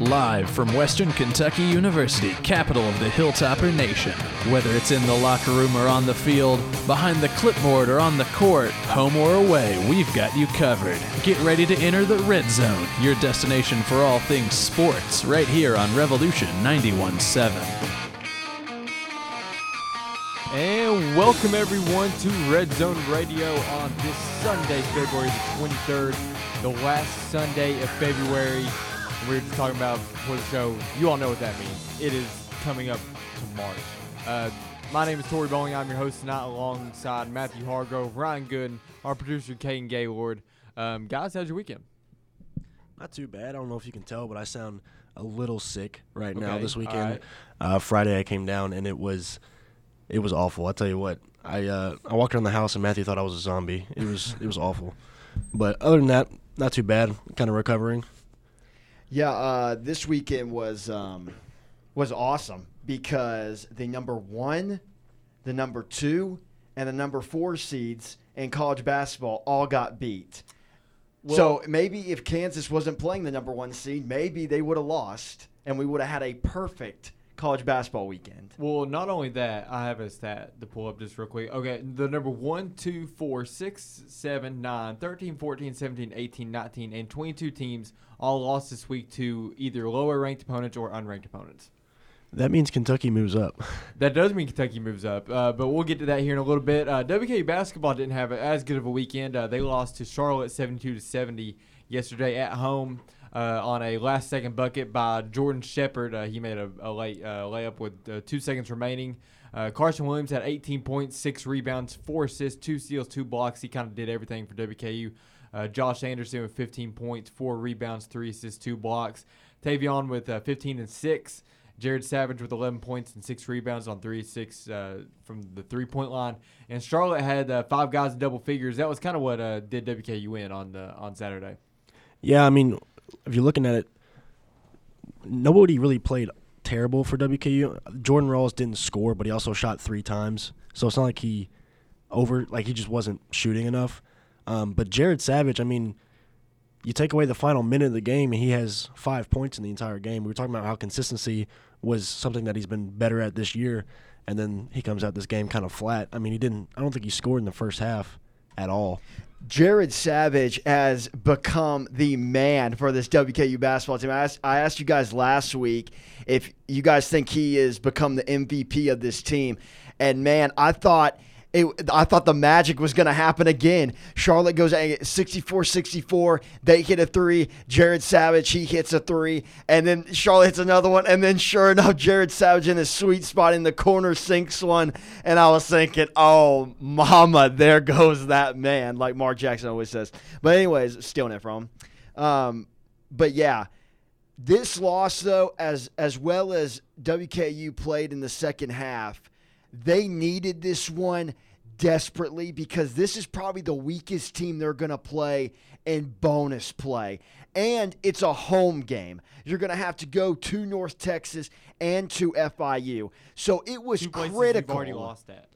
Live from Western Kentucky University, capital of the Hilltopper Nation. Whether it's in the locker room or on the field, behind the clipboard or on the court, home or away, we've got you covered. Get ready to enter the Red Zone, your destination for all things sports, right here on Revolution 91.7. And welcome everyone to Red Zone Radio on this Sunday, February the 23rd, the last Sunday of February. We are just talking about for the show. You all know what that means. It is coming up to March. Uh, my name is Tori Bowling. I'm your host tonight alongside Matthew Hargrove, Ryan Gooden, our producer, Caden Gaylord. Um, guys, how's your weekend? Not too bad. I don't know if you can tell, but I sound a little sick right now this weekend. right. Uh, Friday I came down and it was it was awful. I tell you what. I uh, I walked around the house and Matthew thought I was a zombie. It was it was awful. But other than that, not too bad. Kind of recovering. Yeah, uh, this weekend was um, was awesome because the number one, the number two, and the number four seeds in college basketball all got beat. so maybe if Kansas wasn't playing the number one seed, maybe they would have lost, and we would have had a perfect college basketball weekend. Well, not only that, I have a stat to pull up just real quick. Okay, the number 1, 2, 4, 6, 7, 9, 13, 14, 17, 18, 19, and 22 teams all lost this week to either lower ranked opponents or unranked opponents. That means Kentucky moves up. That does mean Kentucky moves up, uh, but we'll get to that here in a little bit. Uh, WKU basketball didn't have as good of a weekend. Uh, they lost to Charlotte 72 to 70 yesterday at home uh, on a last-second bucket by Jordan Shepherd. Uh, he made a, a late uh, layup with uh, two seconds remaining. Uh, Carson Williams had 18 points, six rebounds, four assists, two steals, two blocks. He kind of did everything for WKU. Uh, Josh Anderson with 15 points, four rebounds, three assists, two blocks. Taveion with uh, 15 and six. Jared Savage with 11 points and six rebounds on three six uh, from the three point line, and Charlotte had uh, five guys in double figures. That was kind of what uh, did WKU win on the on Saturday. Yeah, I mean, if you're looking at it, nobody really played terrible for WKU. Jordan Rawls didn't score, but he also shot three times, so it's not like he over like he just wasn't shooting enough. Um, but Jared Savage, I mean, you take away the final minute of the game, and he has five points in the entire game. We were talking about how consistency was something that he's been better at this year, and then he comes out this game kind of flat. I mean, he didn't. I don't think he scored in the first half at all. Jared Savage has become the man for this WKU basketball team. I asked, I asked you guys last week if you guys think he has become the MVP of this team, and man, I thought. It, I thought the magic was going to happen again. Charlotte goes 64-64. They hit a three. Jared Savage, he hits a three. And then Charlotte hits another one. And then sure enough, Jared Savage in his sweet spot in the corner sinks one. And I was thinking, oh, mama, there goes that man, like Mark Jackson always says. But anyways, stealing it from him. Um, but yeah, this loss though, as as well as WKU played in the second half, they needed this one desperately because this is probably the weakest team they're going to play in bonus play. And it's a home game. You're going to have to go to North Texas and to FIU. So it was Two places critical. you've already lost at.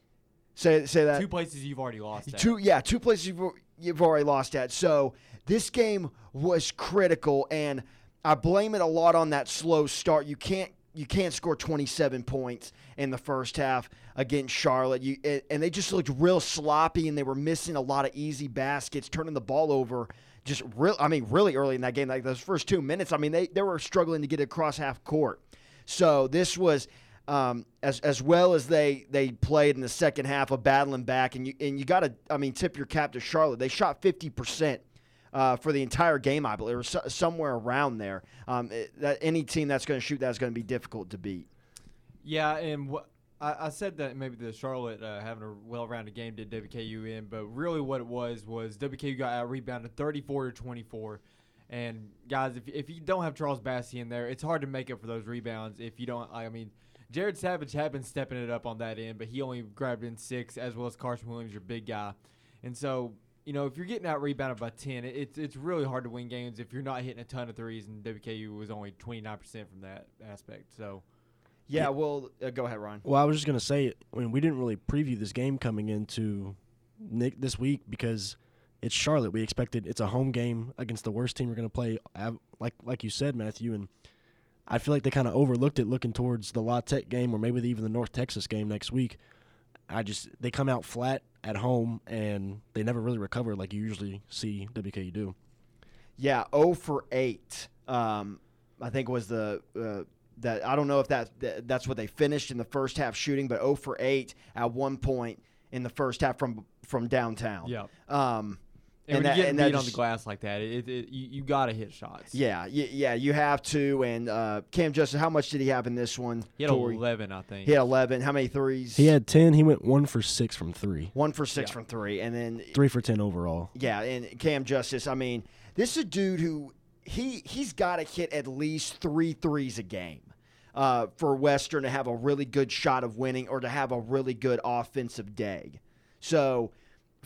Say, say that. Two places you've already lost at. Two, yeah, two places you've, you've already lost at. So this game was critical, and I blame it a lot on that slow start. You can't you can't score 27 points in the first half against Charlotte. You and- they just looked real sloppy, and they were missing a lot of easy baskets, turning the ball over. Just real, I mean, really early in that game, like those first two minutes. I mean, they, they were struggling to get across half court. So this was um, as as well as they they played in the second half of battling back, and you and you got to I mean tip your cap to Charlotte. They shot fifty percent. Uh, for the entire game, I believe, or so, somewhere around there. Um, it- that any team that's going to shoot that is going to be difficult to beat. Yeah, and I, I said that maybe the Charlotte uh, having a well-rounded game did WKU in, but really what it was was WKU got out rebounded 34 to 24. And guys, if, if you don't have Charles Bassey in there, it's hard to make up for those rebounds. If you don't, I mean, Jared Savage had been stepping it up on that end, but he only grabbed in six, as well as Carson Williams, your big guy. And so, you know, if you're getting out rebounded by 10, it's it's really hard to win games if you're not hitting a ton of threes. And WKU was only 29% from that aspect. So. Yeah, well, uh, go ahead, Ron. Well, I was just gonna say, I mean, we didn't really preview this game coming into Nick this week because it's Charlotte. We expected it's a home game against the worst team we're gonna play. Like like you said, Matthew, and I feel like they kind of overlooked it looking towards the La Tech game or maybe even the North Texas game next week. I just they come out flat at home and they never really recover like you usually see WKU do. Yeah, 0 for 8. Um, I think was the uh, that I don't know if that, that that's what they finished in the first half shooting, but 0 for 8 at one point in the first half from from downtown. Yeah. Um, And, when that- you get and beat that on the glass like that, it, it, you, you got to hit shots. Yeah, y- yeah, you have to. And uh, Cam Justice, how much did he have in this one? He had Torrey? 11, I think. He had 11. How many threes? He had 10, he went 1 for 6 from 3. one for six Yeah. from three, and then 3 for 10 overall. Yeah, and Cam Justice. I mean, this is a dude who he he's got to hit at least three threes a game uh, for Western to have a really good shot of winning or to have a really good offensive day. So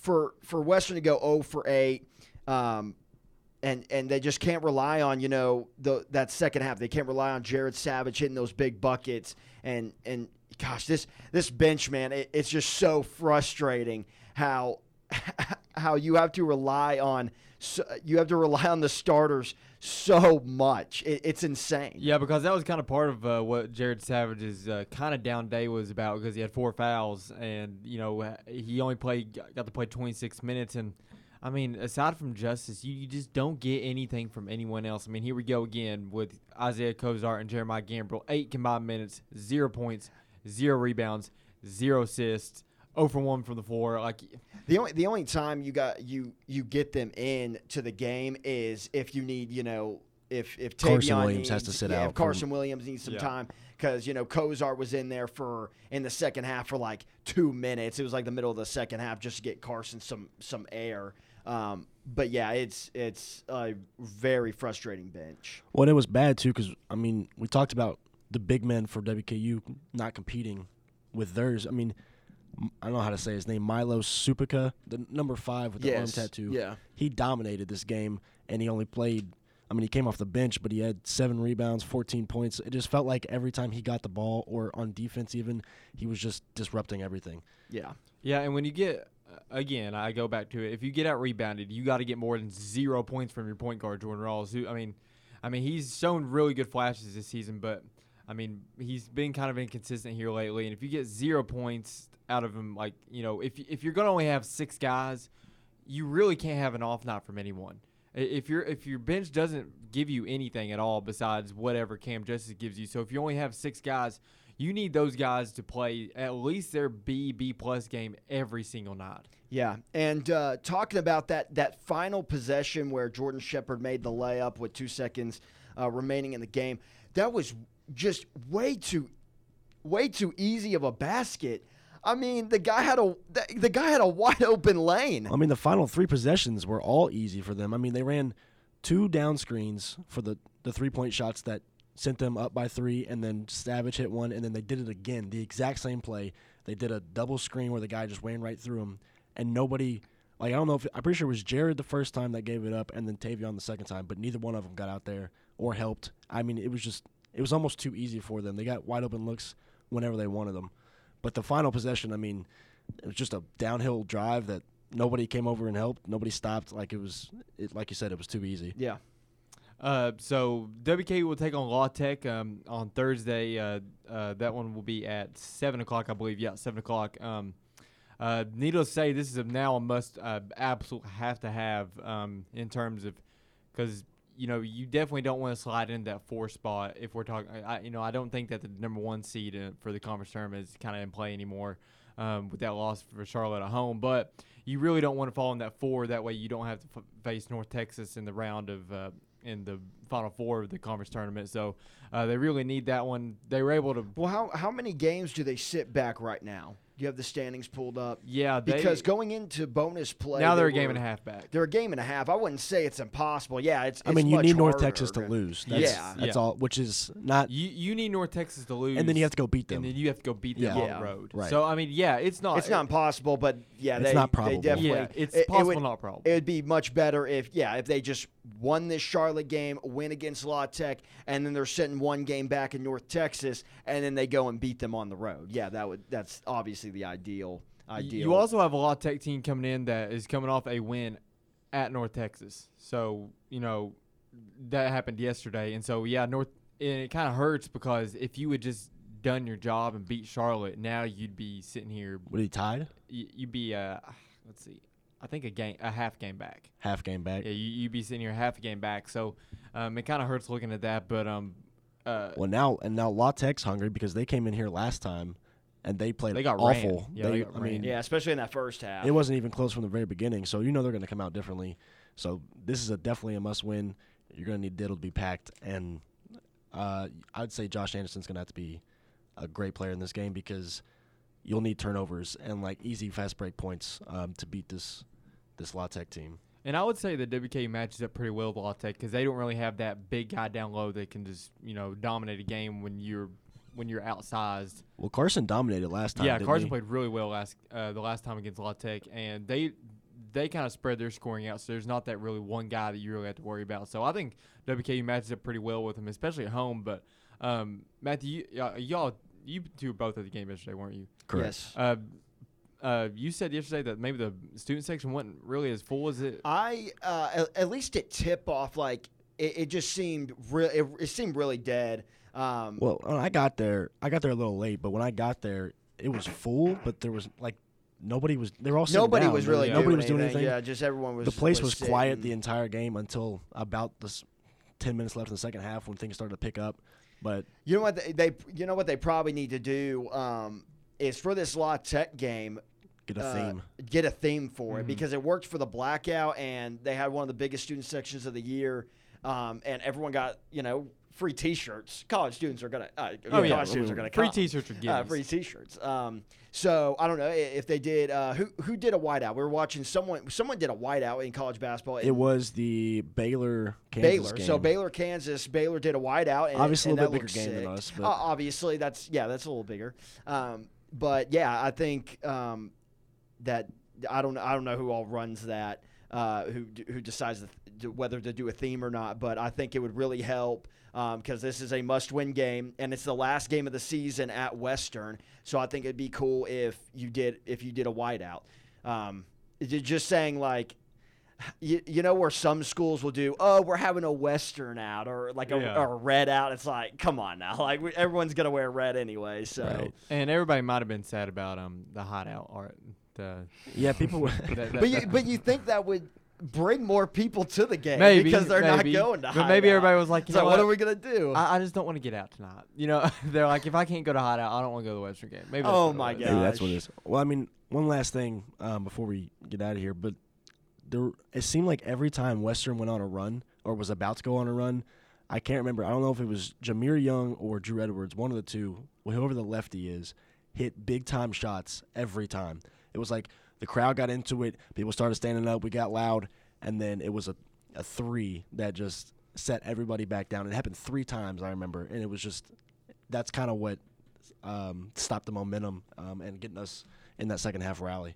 for for Western to go 0 for eight. Um, and, and they just can't rely on you know the that second half. They can't rely on Jared Savage hitting those big buckets and and gosh this this bench man it, it's just so frustrating how how you have to rely on so, you have to rely on the starters so much. It, it's insane. Yeah, because that was kind of part of uh, what Jared Savage's uh, kind of down day was about because he had four fouls and you know he only played got to play 26 minutes and I mean aside from Justice, you, you just don't get anything from anyone else. I mean here we go again with Isaiah Cozart and Jeremiah Gambrell, eight combined minutes, zero points, zero rebounds, zero assists, 0 for one from the floor. Like The only the only time you got you you get them in to the game is if you need you know if if Carson Taveion Williams has to sit yeah, out If for- Carson Williams needs some Yeah. time because you know Kozar was in there for in the second half for like two minutes. It was like the middle of the second half just to get Carson some some air. Um, but yeah, it's it's a very frustrating bench. Well, it was bad too because I mean we talked about the big men for WKU not competing with theirs. I mean, m- I don't know how to say his name. Milo Supica, the number five with the arm tattoo. yeah. he dominated this game, and he only played. I mean, he came off the bench, but he had seven rebounds, 14 points. It just felt like every time he got the ball, or on defense even, he was just disrupting everything. Yeah. Yeah, and when you get uh, again, I go back to it. If you get out rebounded, you got to get more than zero points from your point guard, Jordan Rawls. Who I mean, I mean he's shown really good flashes this season, but I mean he's been kind of inconsistent here lately. And if you get zero points out of him, like you know, if if you're gonna only have six guys, you really can't have an off night from anyone. If your if your bench doesn't give you anything at all besides whatever Cam Justice gives you, so if you only have six guys, you need those guys to play at least their B B plus game every single night. Yeah, and uh, talking about that that final possession where Jordan Shepherd made the layup with two seconds uh, remaining in the game, that was just way too way too easy of a basket. I mean, the guy had a the, guy had a wide open lane. I mean, the final three possessions were all easy for them. I mean, they ran two down screens for the, the three point shots that sent them up by three, and then Savage hit one, and then they did it again, the exact same play. They did a double screen where the guy just ran right through him, and nobody. Like I don't know if I'm pretty sure it was Jared the first time that gave it up, and then Taveion the second time, but neither one of them got out there or helped. I mean, it was just it was almost too easy for them. They got wide open looks whenever they wanted them, but the final possession, I mean, it was just a downhill drive that nobody came over and helped. Nobody stopped. Like it was, it, like you said, it was too easy. Yeah, Uh, so WKU will take on La Tech um, on Thursday. Uh, uh, that one will be at seven o'clock, I believe. Yeah, seven o'clock. Um, uh, needless to say, this is a now a must, uh, absolute have to have um, in terms of because you know you definitely don't want to slide into that four spot if we're talking. I, you know, I don't think that the number one seed for the conference tournament is kind of in play anymore um, with that loss for Charlotte at home, but. You really don't want to fall in that four. That way, you don't have to f- face North Texas in the round of uh, in the final four of the conference tournament. So uh, they really need that one. They were able to. Well, how how many games do they sit back right now? Do you have the standings pulled up? Yeah, they, Because going into bonus play, now they're they a game and a half back. They're a game and a half. I wouldn't say it's impossible. Yeah, it's. I it's mean, you much need North harder. Texas to lose. That's, Yeah. that's Yeah. all. Which is not. You you need North Texas to lose, And then you have to go beat them. and then you have to go beat them Yeah. on the road. Right. So I mean, yeah, it's not. It's not impossible, but yeah, It's they, not they definitely. Yeah, it's it- it possible, would- not probable. It would be much better if, yeah, if they just won this Charlotte game, win against La Tech, and then they're sitting one game back in North Texas, and then they go and beat them on the road. Yeah, that would. That's obviously the ideal. Y- Ideal. You also have a La Tech team coming in that is coming off a win at North Texas. So you know that happened yesterday, and so yeah, North. and it kind of hurts because if you would just done your job and beat Charlotte, now you'd be sitting here. Would he tied? y- You'd be uh, let's see, I think a game, a half game back. Half game back. Yeah, you, you'd be sitting here half a game back. So um, it kind of hurts looking at that. But um, uh, Well, now and now La Tech's hungry because they came in here last time, and they played They got awful. ran. Yeah, they got I ran. mean, Yeah, especially in that first half. it wasn't even close from the very beginning. So you know they're going to come out differently. So this is a definitely a must win. You're going to need Diddle to be packed, and uh, I'd say Josh Anderson's going to have to be a great player in this game because you'll need turnovers and like easy fast break points um, to beat this this La Tech team. And I would say that WKU matches up pretty well with La Tech because they don't really have that big guy down low that can just you know dominate a game when you're when you're outsized. Well, Carson dominated last time. yeah, Carson he? played really well last uh, the last time against La Tech, and they they kind of spread their scoring out. So there's not that really one guy that you really have to worry about. So I think WKU matches up pretty well with them, especially at home. But um, Matthew, you, uh, y'all you two were both at the game yesterday, weren't you? Correct. Yes. Uh, uh, you said yesterday that maybe the student section wasn't really as full as it. I uh, at, at least at tip off, like it, it just seemed real. It, it seemed really dead. Um, Well, when I got there, I got there a little late, but when I got there, it was full, but there was like nobody was. They were all sitting nobody down. was There- really nobody doing was doing anything. anything. Yeah, just everyone was. the place was, quiet the entire game until about this ten minutes left in the second half when things started to pick up. But You know what they, they you know what they probably need to do um, is for this La Tech game get a uh, theme. get a theme for it Mhm. because it worked for the blackout and they had one of the biggest student sections of the year um, and everyone got you know free T-shirts. College students are gonna uh, Oh, yeah. college students are gonna Free come. T-shirts are Uh, free T-shirts. Um, so I don't know if they did. Uh, who who did a whiteout? We were watching someone. Someone did a whiteout in college basketball. It was the Baylor Kansas Baylor. game. So Baylor, Kansas. Baylor did a whiteout. And, Obviously a little bit bigger game than us, but- obviously, that's yeah, that's a little bigger. Um, but yeah, I think um, that I don't I don't know who all runs that. Uh, who who decides th- whether to do a theme or not? But I think it would really help because this is a must-win game and it's the last game of the season at Western. So I think it'd be cool if you did if you did a whiteout. Um, j- just saying like you, you know where some schools will do oh we're having a western out or like a, Yeah. or a red out it's like come on now like we, everyone's gonna wear red anyway so Right. And everybody might have been sad about um the hideout or the Yeah, people were. that, that, but you but you think that would bring more people to the game maybe because they're maybe, not going to But maybe hideout. everybody was like, you so what what? are we gonna do I, I just don't want to get out tonight. You know, they're like, if I can't go to hideout, I don't want to go to the Western game. Maybe. Oh my. God. Maybe that's what it is. Well, I mean, one last thing um, before we get out of here, but there, it seemed like every time Western went on a run or was about to go on a run, I can't remember. I don't know if it was Jahmir Young or Drew Edwards, one of the two, whoever the lefty is, hit big time shots every time. It was like the crowd got into it, people started standing up, we got loud, and then it was a, a three that just set everybody back down. It happened three times, I remember, and it was just that's kind of what um, stopped the momentum um, and getting us in that second half rally.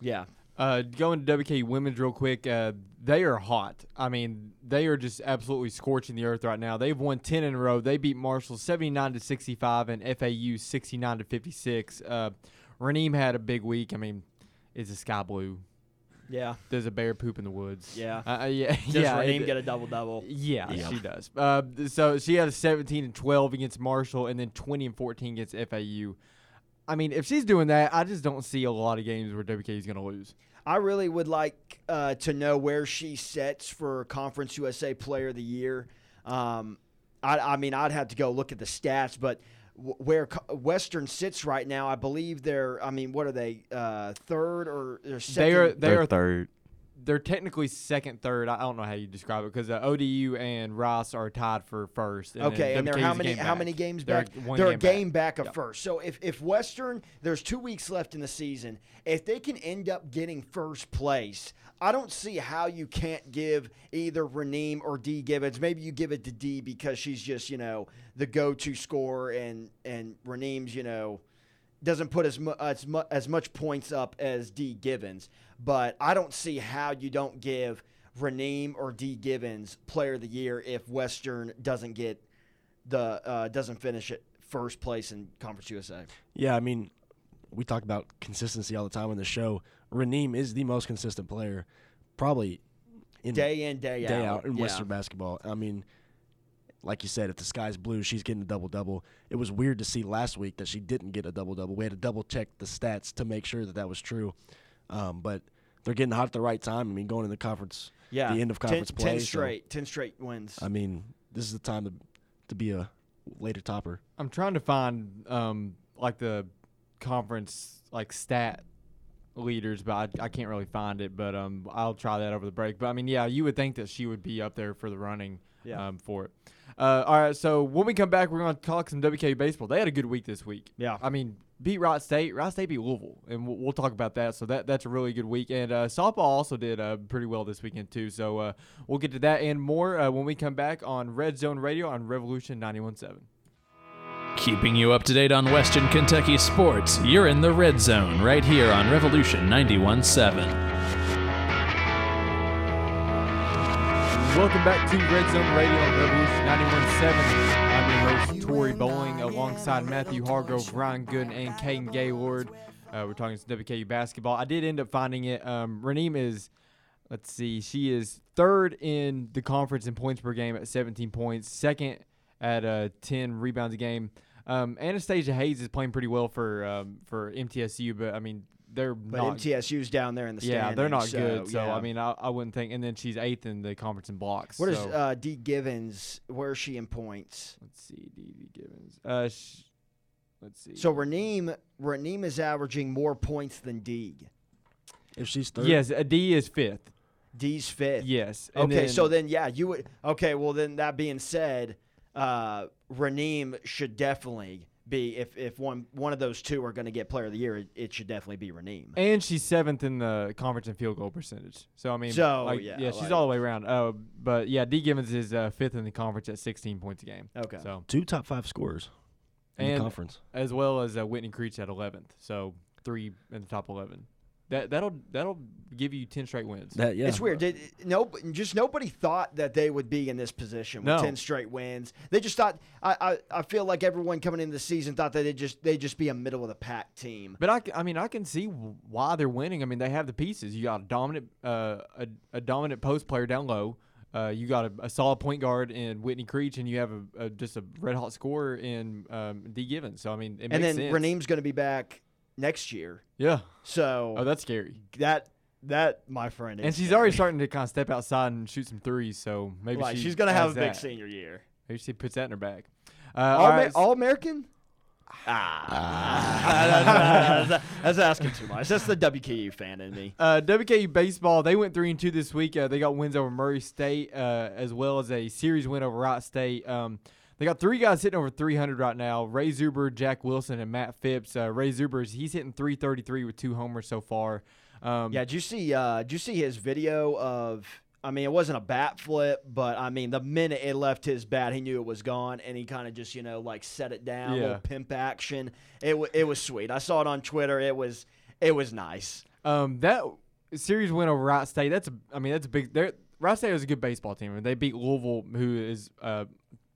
yeah Uh, going to WK women's real quick. Uh, they are hot. I mean, they are just absolutely scorching the earth right now. They've won ten in a row. They beat Marshall seventy nine to sixty five and FAU sixty nine to fifty six. Uh, Raneem had a big week. I mean, it's a sky blue. yeah There's a bear poop in the woods. Yeah. Uh, uh, yeah. does yeah. Raheem it- get a double double Yeah, Yeah. she does. Uh, so she had a 17 and 12 against Marshall, and then 20 and 14 against FAU. I mean, if she's doing that, I just don't see a lot of games where WK is going to lose. I really would like uh, to know where she sets for Conference USA Player of the Year. Um, I, I mean, I'd have to go look at the stats, but w- where Western sits right now, I believe they're. I mean, what are they? Uh, third or they're second? They are they They're are third. they're technically second, third. I don't know how you describe it because uh, ODU and Ross are tied for first. And Okay, and they're how many game how back. many games They're back? one they're game a game back. back, of Yep. first. So if if Western, there's two weeks left in the season. If they can end up getting first place, I don't see how you can't give either Raneem or D Gibbons. Maybe you give it to D because she's just you know the go-to scorer, and and Raneem's you know doesn't put as, mu- as, mu- as much points up as D Gibbons. But I don't see how you don't give Raneem or D Gibbons Player of the Year if Western doesn't get the uh, doesn't finish at first place in Conference USA. Yeah, I mean, we talk about consistency all the time on the show. Raneem is the most consistent player, probably in Day in day, day out, out in Yeah. Western basketball. I mean, like you said, if the sky's blue, she's getting a double double. It was weird to see last week that she didn't get a double double. We had to double check the stats to make sure that that was true. Um, but they're getting hot at the right time. I mean, going in the conference, Yeah, the end of ten- conference play. ten so, straight, ten straight wins. I mean, this is the time to to be a Lady Topper. I'm trying to find um like the conference like stat leaders, but I, I can't really find it. But um, I'll try that over the break. But I mean, yeah, you would think that she would be up there for the running Yeah. um, for it. Uh, all right, so when we come back, we're going to talk some WKU baseball. They had a good week this week. Yeah. I mean, beat Wright State. Wright State beat Louisville, and we'll, we'll talk about that. So that that's a really good week. And uh, softball also did uh, pretty well this weekend too. So uh, we'll get to that and more uh, when we come back on Red Zone Radio on Revolution 91.7. Keeping you up to date on Western Kentucky sports, you're in the Red Zone right here on Revolution 91.7. Welcome back to Red Zone Radio on Revolution 91.7. I'm your host, Tori Bowling, alongside Matthew Hargrove, Ryan Gooden, and Caden Gaylord. Uh, we're talking some WKU basketball. I did end up finding it. Um, Raneem is, let's see, she is third in the conference in points per game at 17 points, second at uh, 10 rebounds a game. Um, Anastasia Hayes is playing pretty well for um, for MTSU, but I mean, they're but not MTSU's down there in the yeah, they're not standings, good. So yeah. I mean, I, I wouldn't think. And then she's eighth in the conference in blocks. what is so. uh, D Givens? Where is she in points? Let's see, D.D. Givens. Uh, sh- let's see. So Raneem, Raneem is averaging more points than Deeg. If she's third, yes, uh, D is fifth. D's fifth. Yes. and Okay, then- so then yeah, you would. Okay, well then that being said, uh, Raneem should definitely be if if one one of those two are going to get Player of the Year, it, it should definitely be Raneem. and she's seventh in the conference in field goal percentage. So I mean, So, like, yeah, yeah, she's like- all the way around. Uh, but yeah, D Gibbons is uh, fifth in the conference at 16 points a game. Okay. So two top five scorers in And- the conference. as well as uh, Whitney Creech at 11th. So three in the top 11. That that'll that'll give you 10 straight wins. That yeah, It's weird. Did no, just nobody thought that they would be in this position with No. ten straight wins. They just thought. I, I, I feel like everyone coming into the season thought that they just they just be a middle of the pack team. But I, I mean, I can see why they're winning. I mean, they have the pieces. You got a dominant, uh, a, a dominant post player down low. Uh, you got a, a solid point guard in Whitney Creech, and you have a, a just a red hot scorer in um, D Gibbons. So I mean, it and then sense. Raneem's going to be back next year. yeah. So Oh, that's scary. that that my friend. And she's already starting to kind of step outside and shoot some threes. So maybe Right, she she's to have a big that. senior year. Maybe she puts that in her bag. Uh, All, all Ma- right, all American. Ah, that's, that's asking too much. That's the WKU fan in me. Uh, WKU baseball, they went three and two this week. Uh, they got wins over Murray State uh, as well as a series win over Wright State. Um, they got three guys hitting over 300 right now: Ray Zuber, Jack Wilson, and Matt Phipps. Uh, Ray Zuber, he's hitting 333 with two homers so far. Um, Yeah, did you see? Uh, did you see his video of? I mean, it wasn't a bat flip, but I mean, the minute it left his bat, he knew it was gone, and he kind of just, you know, like set it down, Yeah. little pimp action. It w- it was sweet. I saw it on Twitter. It was it was nice. Um, that series win over Wright State. That's a, I mean, that's a big. Wright State was a good baseball team, and they beat Louisville, who is, uh,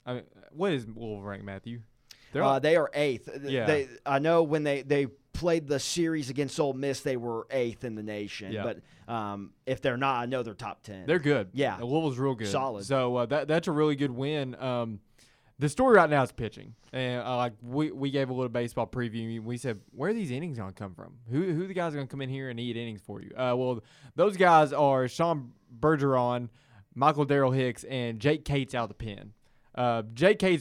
I mean, what is Louisville ranked, Matthew? They're Uh, they are eighth. Yeah. They, I know when they they played the series against Ole Miss, they were eighth in the nation. Yeah. But um, if they're not, I know they're top ten. They're good. Yeah. Louisville's real good. Solid. So uh, that that's a really good win. Um, the story right now is pitching, and uh, like we, we gave a little baseball preview. We said where are these innings gonna come from? Who who the guys are gonna come in here and eat innings for you? Uh, well, those guys are Sean Bergeron, Michael Darrell Hicks, and Jake Cates out of the pen. Uh, J.K.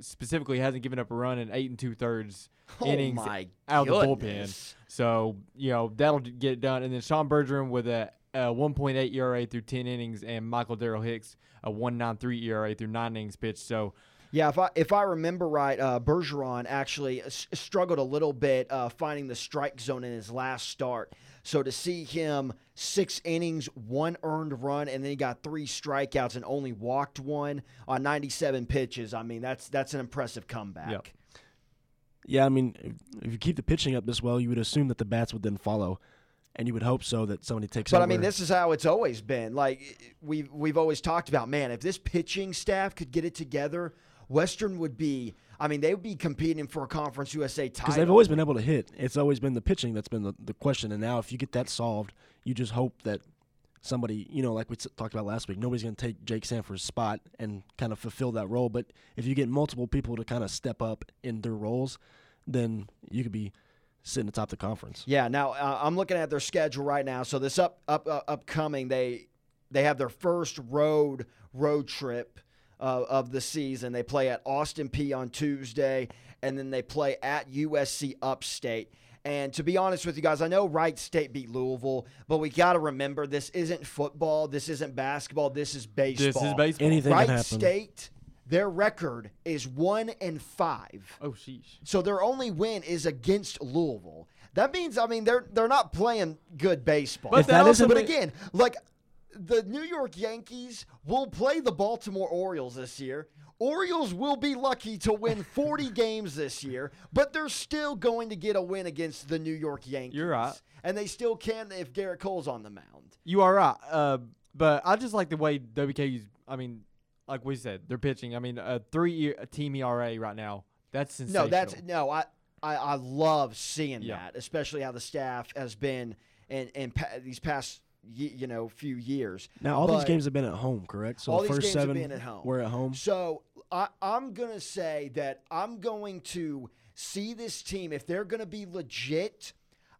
Specifically hasn't given up a run in eight and two thirds oh innings out of the bullpen. So you know that'll get it done. And then Sean Bergeron with a, a 1.8 ERA through 10 innings, and Michael Darrell Hicks a 1.93 ERA through nine innings pitched. So Yeah, if I if I remember right, uh, Bergeron actually s- struggled a little bit uh, finding the strike zone in his last start. So to see him six innings, one earned run, and then he got three strikeouts and only walked one on 97 pitches. I mean, that's that's an impressive comeback. Yep. Yeah, I mean, if, you keep the pitching up this well, you would assume that the bats would then follow, and you would hope so that somebody takes But over. I mean, this is how it's always been. Like we've we've always talked about, man, if this pitching staff could get it together, Western would be. I mean, they would be competing for a Conference USA title. because they've always been able to hit. It's always been the pitching that's been the, the question. And now, if you get that solved, you just hope that somebody, you know, like we talked about last week, nobody's going to take Jake Sanford's spot and kind of fulfill that role. But if you get multiple people to kind of step up in their roles, then you could be sitting atop the conference. Yeah. Now uh, I'm looking at their schedule right now. So this up up uh, upcoming, they they have their first road road trip uh, of the season. They play at Austin Peay on Tuesday, and then they play at USC Upstate. And to be honest with you guys, I know Wright State beat Louisville, but we got to remember this isn't football, this isn't basketball, this is baseball. This is baseball. Anything Wright can happen. State, their record is one and five. Oh, sheesh. So their only win is against Louisville. That means, I mean, they're they're not playing good baseball. But If that also isn't- but again, like the New York Yankees will play the Baltimore Orioles this year. Orioles will be lucky to win 40 games this year, but they're still going to get a win against the New York Yankees. You're right. And they still can if Gerrit Cole's on the mound. You are right. Uh, but I just like the way WKU's. I mean, like we said, they're pitching. I mean, a three-year a team ERA right now. That's sensational. No, that's no. I I, I love seeing Yeah. that, especially how the staff has been in in pa- these past you know few years. Now, all these games have been at home, correct? So All the first games have seven been at home. were at home. So I, I'm gonna say that I'm going to see this team if they're gonna be legit.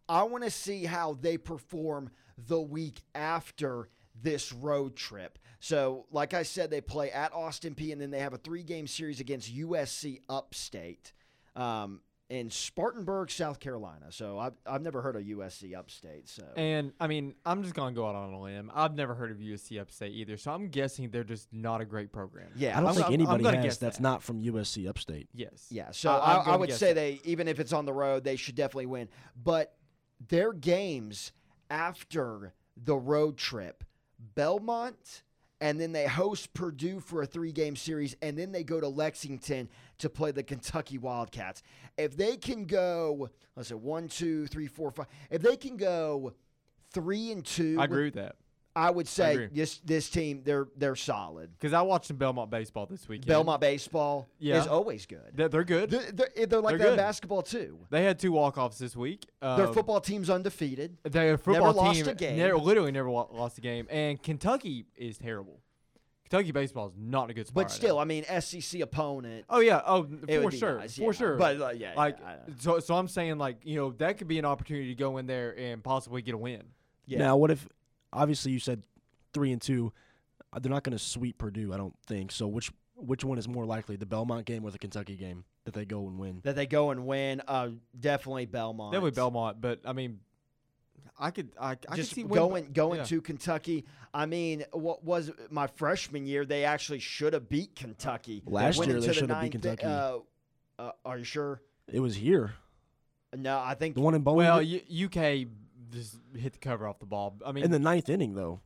I want to see how they perform the week after this road trip. So, like I said, they play at Austin Peay, and then they have a three-game series against USC Upstate um, in Spartanburg, South Carolina. So I've, I've never heard of USC Upstate. So And I mean, I'm just gonna go out on a limb. I've never heard of USC Upstate either, so I'm guessing they're just not a great program. yeah, I don't I'm- think I'm- I'm anybody has guess that's that. not from USC Upstate. Yes. Yeah, so I- I, I'm I, gonna would say that. they even if it's on the road, they should definitely win. But their games after the road trip, Belmont, and then they host Purdue for a three-game series, and then they go to Lexington to play the Kentucky Wildcats. If they can go, let's say one, two, three, four, five. If they can go three and two, I agree with that I would say agree. this this team they're they're solid. because I watched some Belmont baseball this weekend. Belmont baseball Yeah. is always good. they're, they're good. They're, they're, they're like They're that good. basketball too. they had two walk-offs this week. Their Um, football team's undefeated. Their football lost team a game. never- literally never lost a game, and Kentucky is terrible. Kentucky baseball is not a good spot. But still, now. I mean, SEC opponent. oh yeah, oh for sure, nice, for yeah. sure. But uh, yeah, like, yeah, so so I'm saying like you know that could be an opportunity to go in there and possibly get a win. yeah. Now, what if? Obviously, you said three and two. Uh, They're not going to sweep Purdue, I don't think. So, which which one is more likely, the Belmont game or the Kentucky game, that they go and win? that they go and win. Uh, definitely Belmont. Definitely Belmont, but I mean, I could I, I could Just see win- going going yeah. to Kentucky. I mean, what was my freshman year? They actually should have beat Kentucky Last Went year, they should have beat ninth- Kentucky. Uh, uh, are you sure? It was here, No, I think the one in Bowling. Well, U- UK just hit the cover off the ball. I mean, in the ninth inning, though,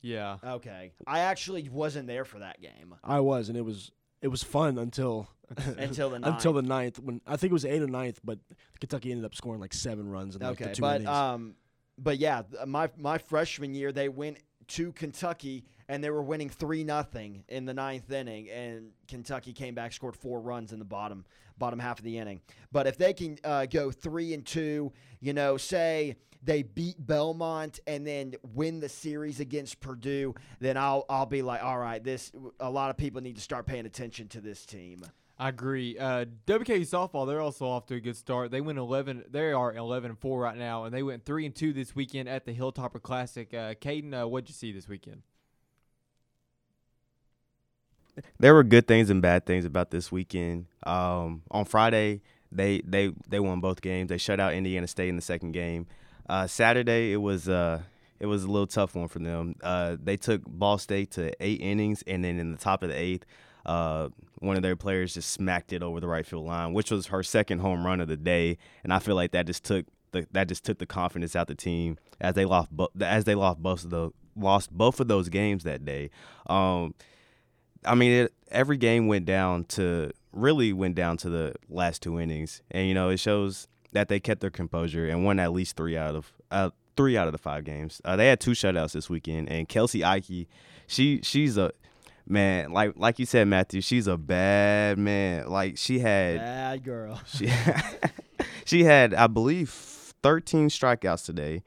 yeah, Okay, I actually wasn't there for that game I was, and it was it was fun until until the until ninth. the ninth when I think it was eight or ninth, but Kentucky ended up scoring like seven runs in like Okay, the two but innings. um, but yeah, my my freshman year they went to Kentucky and they were winning three nothing in the ninth inning, and Kentucky came back scored four runs in the bottom bottom half of the inning. But if they can uh, go three and two, you know, say they beat Belmont and then win the series against Purdue, then I'll I'll be like, all right, this a lot of people need to start paying attention to this team. I agree. Uh, WKU softball, they're also off to a good start. They went eleven. They are eleven and four right now, and they went three and two this weekend at the Hilltopper Classic. Uh, Caden, uh, what'd you see this weekend? there were good things and bad things about this weekend. Um, on Friday, they they they won both games. They shut out Indiana State in the second game. Uh, Saturday, it was uh, it was a little tough one for them. Uh, they took Ball State to eight innings, and then in the top of the eighth, uh, one of their players just smacked it over the right field line, which was her second home run of the day. And I feel like that just took the, that just took the confidence out the team as they lost as they lost both of the lost both of those games that day. Um, I mean, it, every game went down to really went down to the last two innings, and you know it shows that they kept their composure and won at least three out of uh, three out of the five games. Uh, they had two shutouts this weekend, and Kelsey Ike, she she's a man like like you said, Matthew. She's a bad man. Like she had Bad girl. she she had I believe 13 strikeouts today.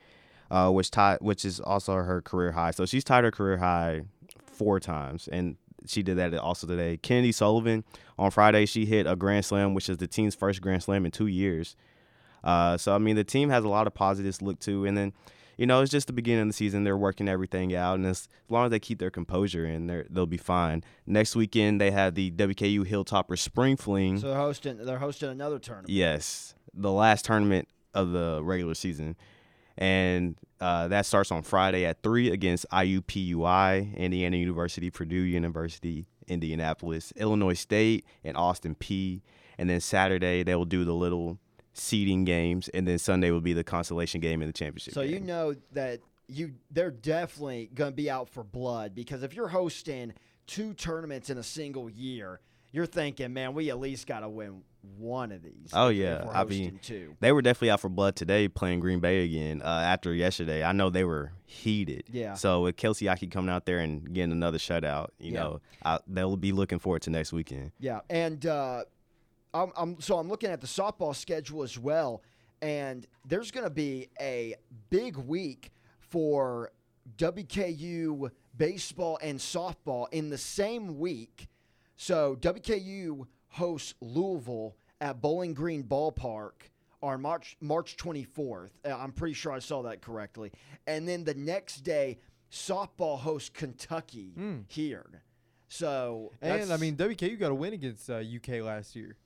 uh, which tied, which is also her career high. So she's tied her career high four times, and she did that also today. Kennedy Sullivan on Friday she hit a grand slam, which is the team's first grand slam in two years. Uh, so I mean, the team has a lot of positives to look to, and then you know it's just the beginning of the season. They're working everything out, and as, as long as they keep their composure, and they they'll be fine. Next weekend they have the WKU Hilltopper Spring Fling. So they're hosting. They're hosting another tournament. Yes, the last tournament of the regular season, and uh, that starts on Friday at three against IUPUI, Indiana University, Purdue University, Indianapolis, Illinois State, and Austin Peay. And then Saturday they will do the little seeding games, and then Sunday will be the consolation game in the championship. So you know that you they're definitely going to be out for blood because if you're hosting two tournaments in a single year, you're thinking, man, we at least got to win one of these. Oh, yeah. I mean, two. they were definitely out for blood today playing Green Bay again uh, after yesterday. I know they were heated. Yeah. So with Kelsey Aoki coming out there and getting another shutout, you Yeah. know, I, they'll be looking forward to next weekend. Yeah, and uh, I'm, I'm so I'm looking at the softball schedule as well, and there's going to be a big week for WKU baseball and softball in the same week. So WKU hosts Louisville at Bowling Green Ballpark on March March 24th. Uh, I'm pretty sure I saw that correctly. And then the next day, softball hosts Kentucky Hmm. here. So And I mean, WKU got a win against uh, UK last year.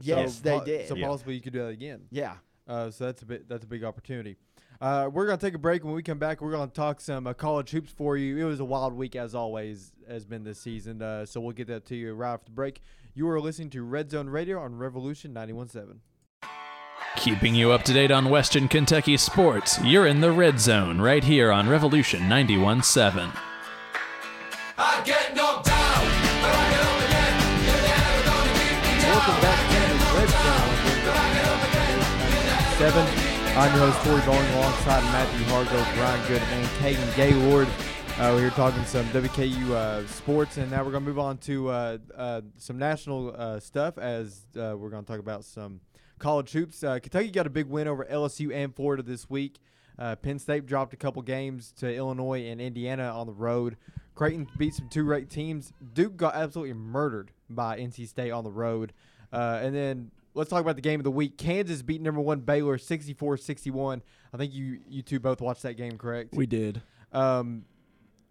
Yes, So they po- did. So Yeah. possibly you could do that again. yeah. Uh, so that's a bit that's a big opportunity. Uh, we're gonna take a break. When we come back, we're gonna talk some uh, college hoops for you. It was a wild week as always has been this season. Uh, so we'll get that to you right after the break. You are listening to Red Zone Radio on Revolution 91.7. Keeping you up to date on Western Kentucky sports, you're in the red zone right here on Revolution 91.7. 7. I'm your host, Tori Bowling, alongside Matthew Hargrove, Brian Good, and Caden Gaylord. Uh, we're here talking some WKU uh, sports, and now we're going to move on to uh, uh some national uh, stuff as uh, we're going to talk about some college hoops. Kentucky got a big win over LSU and Florida this week. Penn State dropped a couple games to Illinois and Indiana on the road. Creighton beat some two ranked teams. Duke got absolutely murdered by NC State on the road. Uh, and then let's talk about the game of the week. Kansas beat number one Baylor 64 61. I think you, you two both watched that game, correct? We did. Um,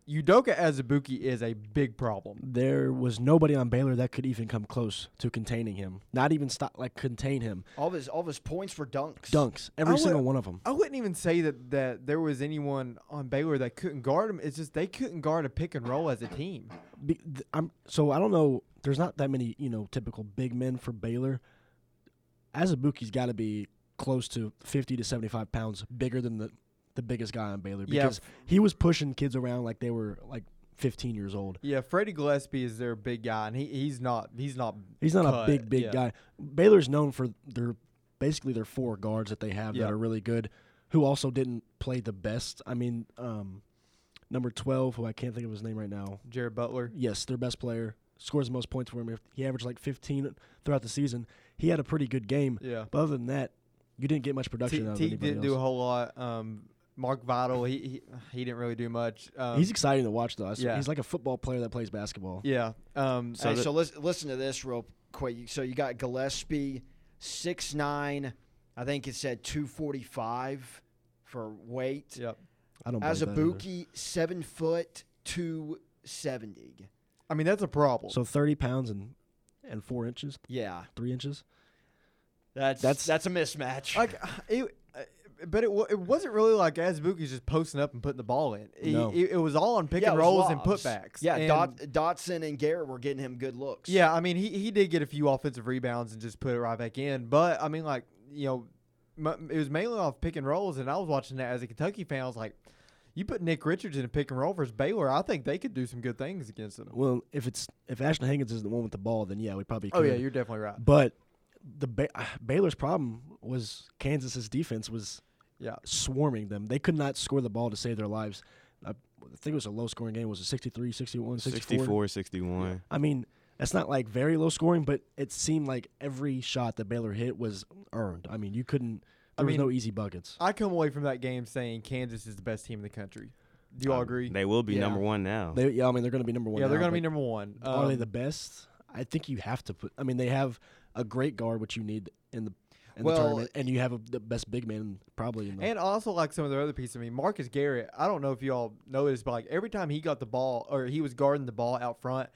Udoka Azubuike is a big problem. There was nobody on Baylor that could even come close to containing him. Not even stop like contain him. All of his all of his points were dunks. Dunks, every I would- single one of them. I wouldn't even say that, that there was anyone on Baylor that couldn't guard him. It's just they couldn't guard a pick and roll as a team. Be, th- I'm so I don't know. There's not that many you know typical big men for Baylor. Azubuike's got to be close to 50 to 75 pounds bigger than the the biggest guy on Baylor Yeah. because he was pushing kids around like they were like 15 years old. Yeah, Freddie Gillespie is their big guy, and he, he's not he's not He's not a big big Yeah. guy. Baylor's known for their basically their four guards that they have Yeah. that are really good, who also didn't play the best. I mean, um, number 12, who I can't think of his name right now. Jared Butler. Yes, their best player scores the most points for him. He averaged like 15 throughout the season. He had a pretty good game, Yeah. but other than that, you didn't get much production out of T anybody didn't do a whole lot. Um, Mark Vital, he, he he didn't really do much. Um, He's exciting to watch though. Yeah. He's like a football player that plays basketball. yeah. Um, So, the- so listen, listen to this real quick. So you got Gillespie, six nine. I think it said two forty five for weight. yep. I don't. believe that either. Azubuike, seven foot two seventy. I mean that's a problem. So 30 pounds and and four inches, Yeah, three inches. that's That's- that's a mismatch. like it, uh, but it it wasn't really like Azubuike's just posting up and putting the ball in. He- No. it, it was all on pick yeah, and rolls and putbacks. Yeah, and, Dot, Dotson and Garrett were getting him good looks. Yeah, I mean he he did get a few offensive rebounds and just put it right back in. But I mean like you know, it was mainly off pick and rolls, and I was watching that as a Kentucky fan. I was like, you put Nick Richards in a pick and roll versus Baylor, I think they could do some good things against them. Well, if it's if Ashton Hagans is the one with the ball, then yeah, we probably. Oh yeah, you're definitely right. But the ba- Baylor's problem was Kansas's defense was Yeah, swarming them. They could not score the ball to save their lives. I, I think it was a low scoring game. Was it 63, 61, 64? 64, 61. I mean, that's not like very low scoring, but it seemed like every shot that Baylor hit was earned. I mean, you couldn't There was mean, no easy buckets. I come away from that game saying Kansas is the best team in the country. Do you all agree? They will be Yeah. number one now. They, yeah, I mean they're going to be number one. yeah, they're now, going to be but number one. Are they Um, the best? I think you have to put. I mean, they have a great guard, which you need in the in Well, the tournament, and you have a, the best big man probably in the. And also like some of the other pieces. I mean, Marcus Garrett. I don't know if y'all noticed, but like every time he got the ball or he was guarding the ball out front,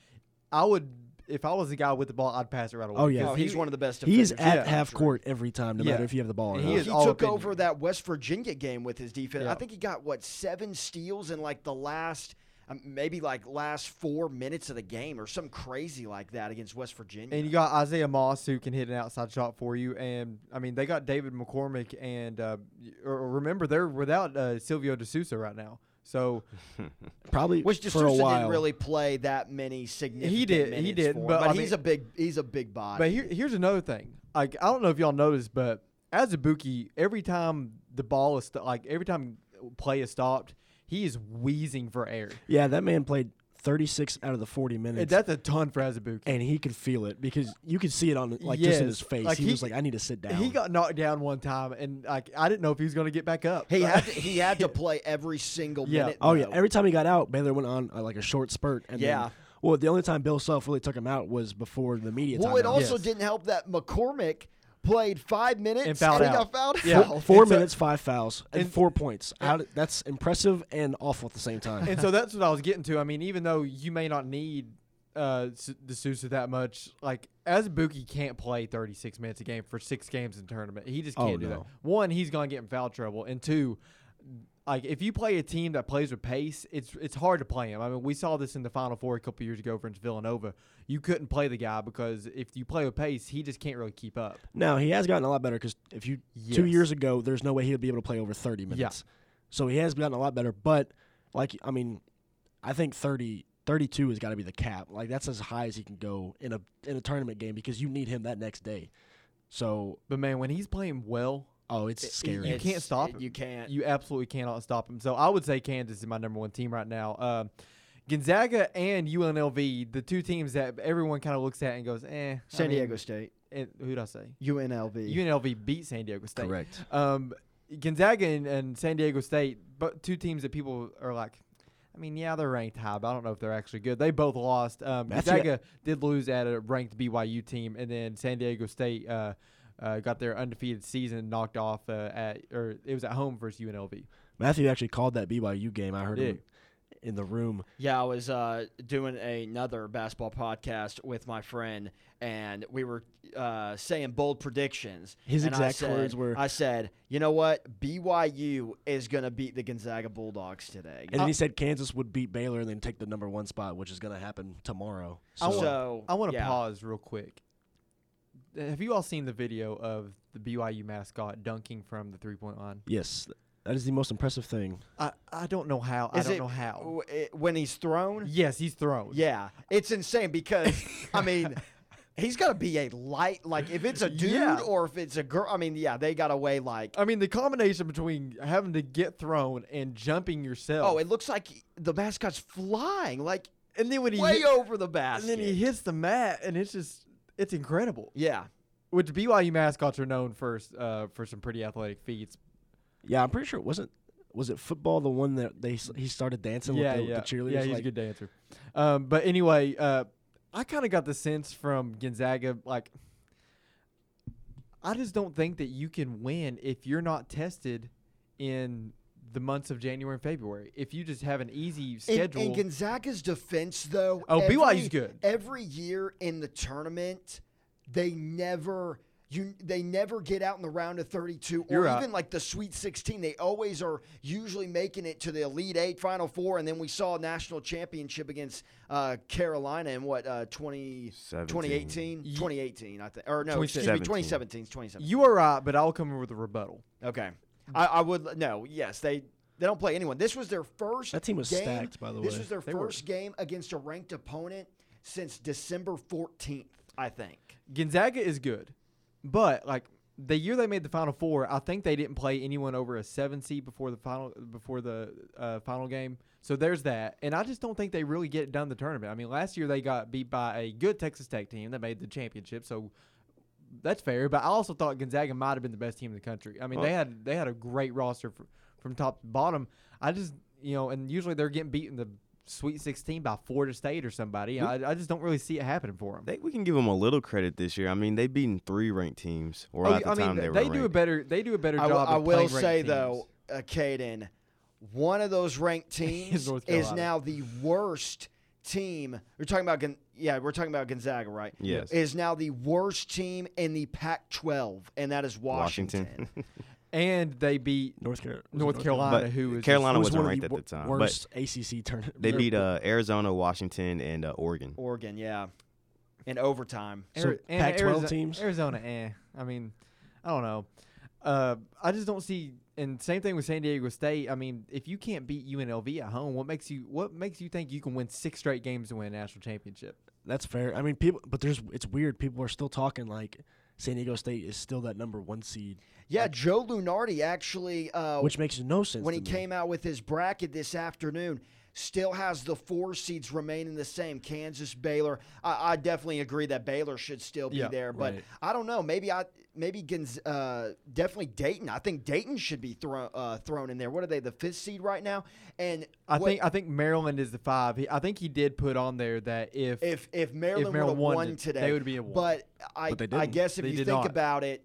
I would if I was the guy with the ball, I'd pass it right away. Oh, yeah. because Oh, he's one of the best. He's defenders in at the half country. court every time, no Yeah. matter if you have the ball or And not. he He took up in over that West Virginia game with his defense. Yeah. I think he got what seven steals in like the last, um, maybe like last four minutes of the game or something crazy like that against West Virginia. And you got Isaiah Moss who can hit an outside shot for you. And I mean, they got David McCormick and uh, or or remember they're without uh, Silvio De Sousa right now. So Probably Which for a while. didn't really play that many significant. He did- he did, for him, but, I he's mean- a big he's a big body. But here, here's another thing. Like I don't know if y'all noticed, but Azubuike, every time the ball is st- like every time play is stopped, he is wheezing for air. Yeah, that man played 36 out of the 40 minutes. That's a ton for Azubuike. and he could feel it because you could see it on like just in his face. Like, he, he- was like, "I need to sit down." He got knocked down one time, and like I didn't know if he was going to get back up. he had to, he had to play every single Yeah. minute. oh yeah, every time he got out, Baylor went on uh, like a short spurt. And Yeah. Then, well, the only time Bill Self really took him out was before the media. Well, it timeout. also Yes. didn't help that McCormick played five minutes And fouled he out. got fouled Yeah. out. four And so- minutes, five fouls, and, and- four points. How that's impressive and awful at the same time. and so that's what I was getting to. I mean, even though you may not need uh S- De Sousa that much, like Azubuike can't play 36 minutes a game for six games in tournament. He just Oh, can't do that. One, he's gonna get in foul trouble, and two. Like if you play a team that plays with pace, it's it's hard to play him. I mean, we saw this in the Final Four a couple years ago against Villanova. You couldn't play the guy because if you play with pace, he just can't really keep up. Now he has gotten a lot better because if you two years ago, there's no way he'd be able to play over 30 minutes. So he has gotten a lot better. But like, I mean, I think 30, 32 has got to be the cap. Like that's as high as he can go in a in a tournament game because you need him that next day. So But man, when he's playing well, oh, it's It- scary. you can't stop it- him. You can't. You absolutely cannot stop him. So I would say Kansas is my number one team right now. Uh, Gonzaga and UNLV, the two teams that everyone kind of looks at and goes, eh. I San mean, Diego State, And who'd I say? UNLV. UNLV beat San Diego State. Correct. Um, Gonzaga and, and San Diego State, but two teams that people are like, I mean, yeah, they're ranked high, but I don't know if they're actually good. They both lost. Um, Matthew- Gonzaga did lose at a ranked BYU team, and then San Diego State uh, uh, got their undefeated season knocked off uh, at, or it was at home versus UNLV. Matthew actually called that BYU game. I heard him in the room. Yeah, I was uh, doing another basketball podcast with my friend, and we were uh, saying bold predictions. His and I exact said- words were- I said, you know what? BYU is going to beat the Gonzaga Bulldogs today. And then he said Kansas would beat Baylor and then take the number one spot, which is going to happen tomorrow. I So, want, So, I want to yeah. pause real quick. Have you all seen the video of the BYU mascot dunking from the three point line? yes, that is the most impressive thing. I, I don't know how. Is I don't it- know how. w- it- when he's thrown? Yes, he's thrown. Yeah, it's insane because I mean, he's got to be a light. Like if it's a dude Yeah. or if it's a girl. I mean, yeah, they got to weigh like. I mean, the combination between having to get thrown and jumping yourself. Oh, it looks like the mascot's flying like and then when he way hit- over the basket, and then he hits the mat, and it's just it's incredible. yeah, Which BYU mascots are known for uh, for some pretty athletic feats. Yeah, I'm pretty sure it wasn't. Was it football the one that they he started dancing yeah, with the, yeah, the cheerleaders? yeah. He's like, a good dancer. Um, but anyway, uh, I kind of got the sense from Gonzaga, like, I just don't think that you can win if you're not tested in the months of January and February. If you just have an easy schedule, in Gonzaga's defense, though, Oh, every, BYU's good. Every year in the tournament, they never you they never get out in the round of 32 or You're right. even like the Sweet 16. They always are usually making it to the Elite Eight, Final Four, and then we saw a national championship against uh, Carolina in what uh, 20, 2018, 2018, I think, or no, excuse me, 2017. 2017, 2017. you are right, but I'll come in with a rebuttal. Okay. I, I would no. Yes, they they don't play anyone. This was their first. That team was game- stacked, by the way. This was their They were. first game against a ranked opponent since December fourteenth. I think. Gonzaga is good, but like the year they made the Final Four, I think they didn't play anyone over a seven seed before the final before the uh, final game. So there's that, and I just don't think they really get it done the tournament. I mean, last year they got beat by a good Texas Tech team that made the championship. So that's fair. But I also thought Gonzaga might have been the best team in the country. I mean, they had they had a great roster fr from top to bottom. I just you know, and usually they're getting beaten the Sweet 16 by Florida State or somebody. I, I just don't really see it happening for them. They, we can give them a little credit this year. I mean, they've beaten three ranked teams, or at the Oh, I time mean, they were they do a better they do a better I, job. I of will say teams. though, uh, Caden, one of those ranked teams is now the worst team. We're talking about yeah, we're talking about Gonzaga, right? Yes. Is now the worst team in the Pac-12, and that is Washington. Washington. and they beat North, Car- was it North Carolina, But who was Carolina It was wasn't one ranked the at the time, wor- but worst ACC tournament. they beat uh, Arizona, Washington, and uh, Oregon. Oregon, yeah, in overtime. Just, So, Ari- and Pac-12 Arizona, teams? Arizona, eh? I mean, I don't know. Uh, I just don't see. And same thing with San Diego State. I mean, if you can't beat UNLV at home, what makes you what makes you think you can win six straight games to win a national championship? That's fair. I mean, people, but there's it's weird. People are still talking like San Diego State is still that number one seed, Yeah, Joe Lunardi actually, uh, which makes no sense. when he me. came out with his bracket this afternoon, still has the four seeds remaining the same: Kansas, Baylor. I, I definitely agree that Baylor should still be Yeah, there, but right. I don't know. Maybe I maybe Gonz- uh, definitely Dayton. I think Dayton should be thrown uh, thrown in there. What are they? The fifth seed right now, and I what- think I think Maryland is the five. He, I think he did put on there that if if if Maryland, would Maryland won won today, they would be a one. But I But they I guess if They you think not. about it,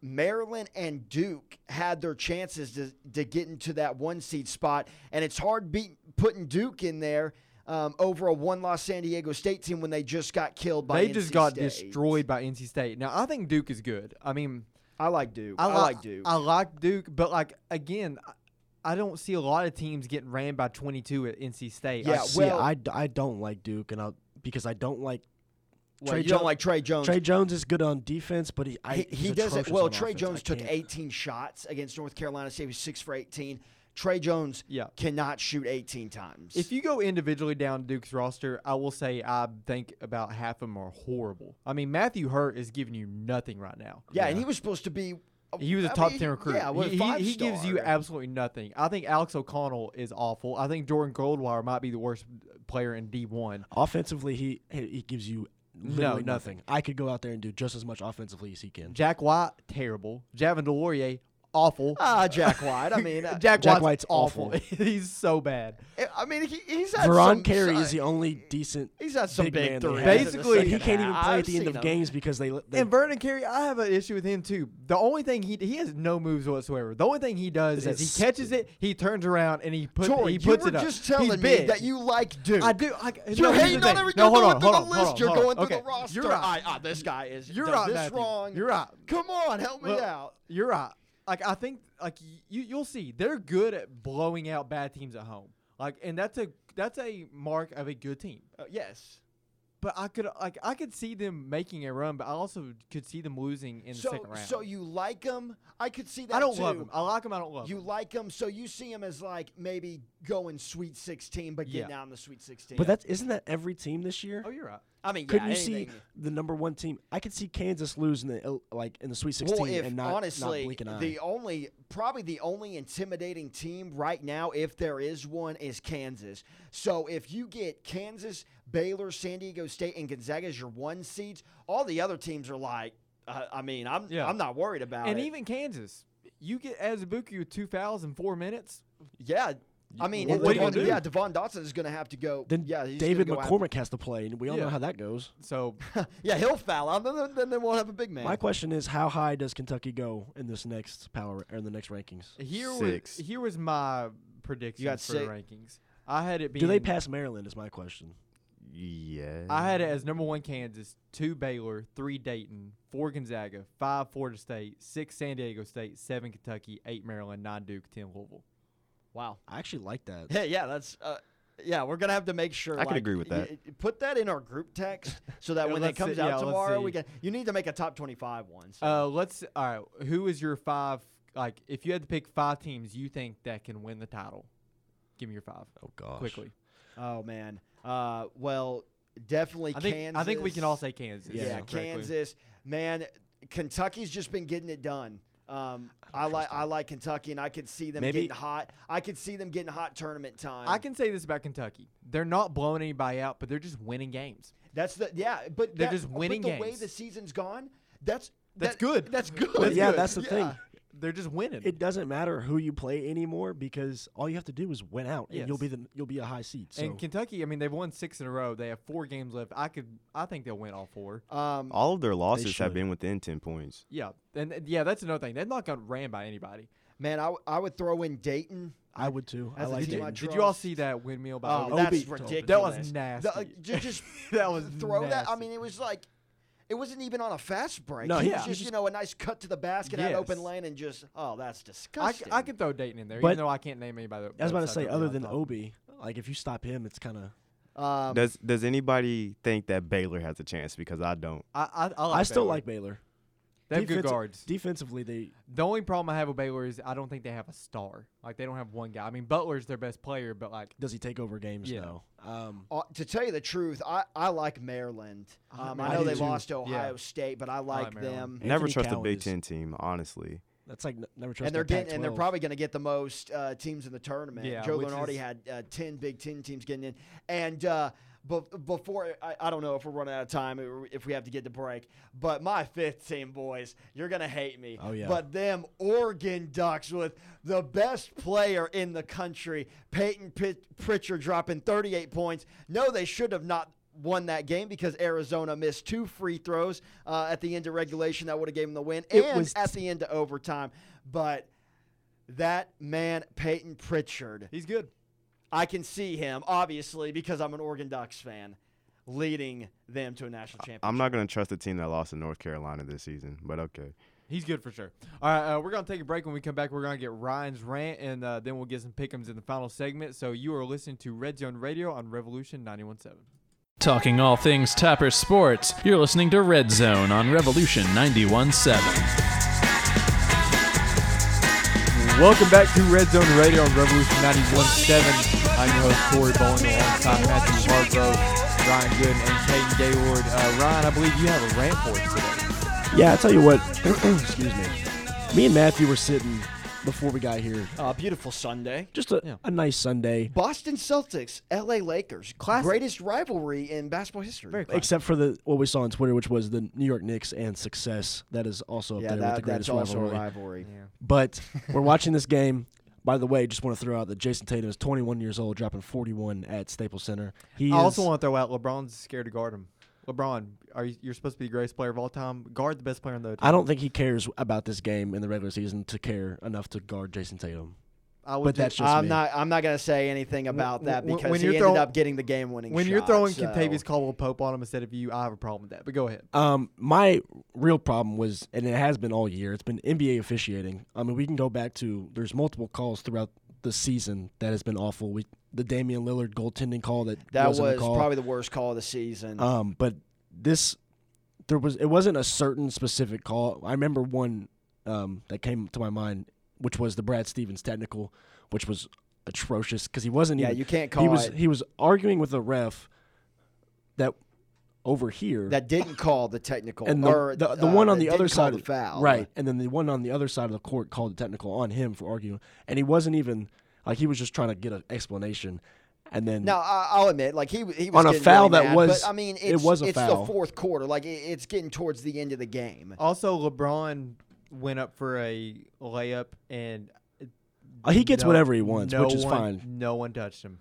Maryland and Duke had their chances to to get into that one seed spot, and it's hard beat, putting Duke in there. Um, over a one-loss San Diego State team when they just got killed by they NC just got State. destroyed by NC State. Now I think Duke is good. I mean, I like Duke. I, I, like Duke. I like Duke, but like again, I- I don't see a lot of teams getting ran by 22 at NC State. Yeah, I, See, well- I, d- I don't like Duke, and I because I don't like Well, Tre you don't like Tre Jones. Tre Jones is good on defense, but he I, he, he doesn't. Well, Tre offense. Jones took 18 shots against North Carolina State. He was six for 18. Tre Jones Yeah. cannot shoot 18 times. if you go individually down Duke's roster, I will say I think about half of them are horrible. I mean, Matthew Hurt is giving you nothing right now. yeah, and he was supposed to be. He was a I top mean, ten recruit. Yeah, well, he, he, he gives you absolutely nothing. I think Alex O'Connell is awful. I think Jordan Goldwire might be the worst player in D one. Offensively, he he he gives you literally nothing. nothing. I could go out there and do just as much offensively as he can. Jack White, terrible. Javin DeLaurier, awful. Ah, Jack White. I mean, uh, Jack, Jack White's, White's awful. awful. He's so bad. I mean, he, he's had Vernon some, Carey is the only decent. He's had some big big man they threes. have. in the Basically, he can't even play I've at the end of him. games because they. they And Vernon Carey, I have an issue with him too. The only thing he he has no moves whatsoever. The only thing he does Is is, that he catches it, he turns around, and he puts Tori, he puts you were it up. just telling He's me big. that you like Duke. I do. I, You're no, here's hating on thing. every. No, you're hold on, hold the on, hold list. on, You're going through the roster. You're right. This guy is. You're does right, this wrong. You're right. Come on, help me out. You're right. Like I think like you you'll see they're good at blowing out bad teams at home. Like and that's a that's a mark of a good team. Uh, yes. But I could like I could see them making a run, but I also could see them losing in the So, second round. so you like them? I could see that. I don't too. love them. I like them. I don't love You them. like them, so you see them as like maybe going Sweet 16, but getting Yeah. out in the Sweet 16. But that's isn't that every team this year? Oh, you're right. I mean, Couldn't yeah, you see the number one team? I could see Kansas losing the like in the Sweet Sixteen Well, if and not honestly, not blink an eye. the only probably the only intimidating team right now, if there is one, is Kansas. So if you get Kansas, Baylor, San Diego State, and Gonzaga as your one seeds, all the other teams are like, uh, I mean, I'm Yeah. I'm not worried about And it. And even Kansas, you get Azubuike with two fouls in four minutes. yeah. I mean, What- what Devon- gonna do? yeah, Devon Dotson is going to have to go. then yeah, he's David go out- McCormick has to play, and we all Yeah. know how that goes. So Yeah, he'll foul out. Then, then they won't have a big man. My question is, how high does Kentucky go in this next power or in the next rankings? here Six. was here was my prediction got for six. the rankings. I had it being Do they pass Maryland? Is my question. Yeah. I had it as number one Kansas, two Baylor, three Dayton, four Gonzaga, five Florida State, six San Diego State, seven Kentucky, eight Maryland, nine Duke, ten Louisville. Wow. I actually like that. Yeah, yeah, that's. Uh, yeah, we're gonna have to make sure. I can agree with that. y- put that in our group text so that Yeah, when it comes see- out yeah, tomorrow, we can. You need to make a top twenty-five one. so- Uh, let's all right. Who is your five? Like, if you had to pick five teams you think that can win the title, give me your five Oh gosh. quickly. oh man. Uh, well, definitely I think Kansas. I think we can all say Kansas. Yeah, correctly. Kansas. Man, Kentucky's just been getting it done. Um, I like I like Kentucky, and I could see them Maybe- getting hot. I could see them getting hot tournament time. I can say this about Kentucky: they're not blowing anybody out, but they're just winning games. That's the yeah, but They're that- just winning But the way games. the season's gone, that's That's That- good. That's good. But yeah, good. that's the thing. They're just winning. It doesn't matter who you play anymore because all you have to do is win out, and you'll be the you'll be a high seed. So and Kentucky, I mean, they've won six in a row. They have four games left. I could, I think they'll win all four. Um, All of their losses have been within ten points. Yeah, and and yeah, that's another thing. They're not going to ran by anybody. man, I, w- I would throw in Dayton. I would too. I As a like Dayton. Did you all see that windmill by Oh, Obi? that's Obi- ridiculous. That was nasty. The- uh, ju- just that was throw that. I mean, it was like it wasn't even on a fast break. No, it he- was just, just- you know a nice cut to the basket, had open lane, and just oh, that's I, disgusting. c- I could throw Dayton in there, But- even though I can't name anybody. I was about to say, other than. Obi, like if you stop him, it's kind of. Um, Does Does anybody think that Baylor has a chance? Because I don't. I, I, I, like I still Baylor. like Baylor. They have good Defensi- guards. Defensively, they The only problem I have with Baylor is I don't think they have a star. Like they don't have one guy. I mean, Butler's their best player, but like does he take over games? Yeah. No. Um, uh, to tell you the truth, I, I like Maryland. I Um, like I know Maryland they too. lost to Ohio Yeah. State, but I like, Maryland. them. Never Anthony trust a Cowan Big is- Ten team, honestly. that's like n- never trust. And they're the getting, and they're Pac-12. probably going to get the most uh, teams in the tournament. Yeah, Joe which Lunardi is- had uh, ten Big Ten teams getting in, and uh, bef- before I, I don't know if we're running out of time or if we have to get to break, but my fifth team boys, you're going to hate me. Oh, yeah. But them Oregon Ducks with the best player in the country, Payton Pit- Pritchard, dropping 38 points. No, they should have not won that game because Arizona missed two free throws uh, at the end of regulation that would have gave them the win, It and was- at the end of overtime. But that man, Payton Pritchard, he's good. I can see him obviously because I'm an Oregon Ducks fan, leading them to a national championship. I'm not going to trust a team that lost to North Carolina this season, but okay. He's good for sure. All right, uh, we're gonna take a break. When we come back, we're gonna get Ryan's rant, and uh, then we'll get some pickums in the final segment. So you are listening to Red Zone Radio on Revolution 91.7. Talking all things Topper sports, you're listening to Red Zone on Revolution 91.7. Welcome back to Red Zone Radio on Revolution 91.7. I'm your host Corey Bowling alongside Matthew Hargrove, Ryan Good, and Caden Gaylord. Uh, Ryan, I believe you have a rant for us today. Yeah, I tell you what. excuse me. Me and Matthew were sitting before we got here. Uh, beautiful Sunday. Just a, Yeah. a nice Sunday, Boston Celtics, L.A. Lakers, Classic. greatest rivalry in basketball history. Very classic. except for the what we saw on Twitter, which was the New York Knicks and success. That is also up yeah, there with that, the greatest that's also rivalry. a rivalry. But we're watching this game. By the way, just want to throw out that Jayson Tatum is 21 years old, dropping 41 at Staples Center. He I also want to throw out LeBron's scared to guard him. LeBron, are you, you're supposed to be the greatest player of all time? Guard the best player in the. I don't think he cares about this game in the regular season to care enough to guard Jayson Tatum. I would but ju- that's just I'm me. not. I'm not going to say anything about that when- because when he you're ended throwing- up getting the game-winning. when you're shot, throwing so- Kentavious Caldwell Pope on him instead of you. I have a problem with that. But go ahead. Um, my real problem was, and it has been all year. It's been NBA officiating. I mean, we can go back to there's multiple calls throughout the season that has been awful. We the Damian Lillard goaltending call that that wasn't a was call. probably the worst call of the season. Um, but this there was it wasn't a certain specific call. I remember one um, that came to my mind, which was the Brad Stevens technical, which was atrocious because he wasn't yeah, even you can't call he was it. he was arguing with a ref that over here that didn't call the technical and the, or the, the uh, one on the other didn't call side the foul. right and then the one on the other side of the court called the technical on him for arguing and he wasn't even like he was just trying to get an explanation and then Now I- I'll admit, like he he was On a foul really that mad, was- But I mean, it's, it was a it's foul. the fourth quarter. Like it, it's getting towards the end of the game. Also, LeBron went up for a layup and Uh, he gets no- whatever he wants, no which is one- fine. No one touched him.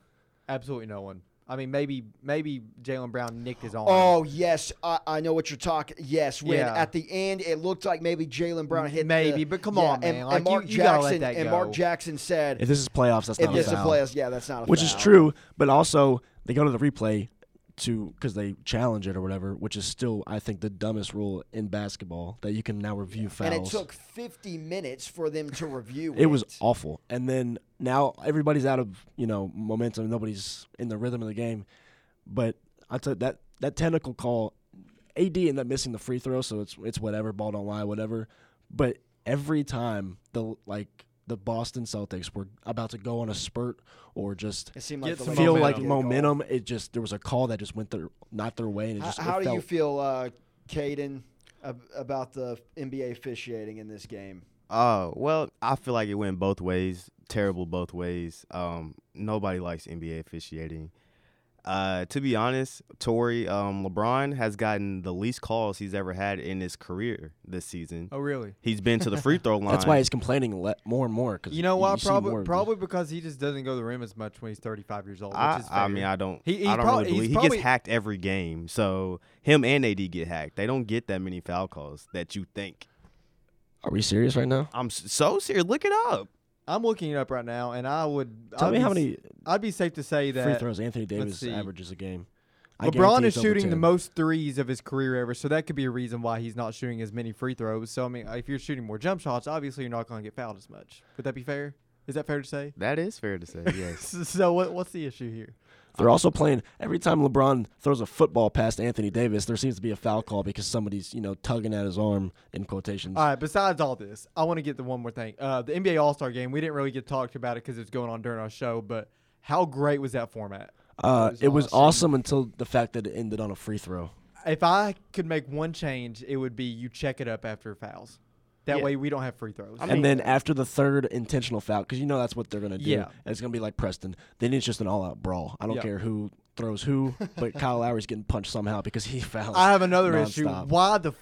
Absolutely no one. I mean, maybe maybe Jaylen Brown nicked his arm. Oh yes, I, I know what you're talking. Yes, when Yeah. at the end it looked like maybe Jaylen Brown hit Maybe, the- but come yeah, on, and, man. and Like, you- Mark you gotta let Jackson that and Mark. Jackson said if this is playoffs that's if not this a is foul players, yeah, that's not a which foul. is true but also they go to the replay to because they challenge it or whatever which is still I think the dumbest rule in basketball that you can now review fouls And it took 50 minutes for them to review it. It was awful. And then now everybody's out of you know momentum. Nobody's in the rhythm of the game. But I tell that that technical call, AD ended up missing the free throw, so it's it's whatever. Ball don't lie, whatever. But every time the like the Boston Celtics were about to go on a spurt or just It seemed like the feel Lakers like did a goal. momentum, it just there was a call that just went their not their way, and it How, just it how do you feel, uh, Caden, about the NBA officiating in this game? Uh, well, I feel like it went both ways. Terrible both ways. Um, nobody likes NBA officiating. Uh, to be honest, Tori, um, LeBron has gotten the least calls he's ever had in his career this season. Oh, really? He's been to the free throw line. That's why he's complaining le- more and more. Cause You know why? see Probably more of probably because he just doesn't go to the rim as much when he's 35 years old. Which I, is I mean, I don't. He- he I don't prob- really believe he probably- gets hacked every game. So him and AD get hacked. They don't get that many foul calls that you think. Are we serious right now? I'm so serious. Look it up. I'm looking it up right now, and I would Tell I'd me be how many I'd be safe to say that free throws Anthony Davis see. averages a game. I LeBron is shooting the most threes of his career ever, so that could be a reason why he's not shooting as many free throws. So I mean, if you're shooting more jump shots, obviously you're not going to get fouled as much. Would that be fair? Is that fair to say? That is fair to say. Yes. so what, what's the issue here? They're also playing every time LeBron throws a football past Anthony Davis. There seems to be a foul call because somebody's you know tugging at his arm in quotations. All right. Besides all this, I want to get to one more thing. Uh, the NBA All Star Game. We didn't really get talked about it because it was going on during our show. But how great was that format? Uh, was it was awesome. awesome until the fact that it ended on a free throw. If I could make one change, it would be you check it up after fouls. That Yeah. way we don't have free throws. and then after the third intentional foul, because you know that's what they're gonna do. Yeah. and it's gonna be like Preston. Then it's just an all-out brawl. I don't Yeah. care who throws who, but Kyle Lowry's getting punched somehow because he fouls. I have another issue. nonstop. Why the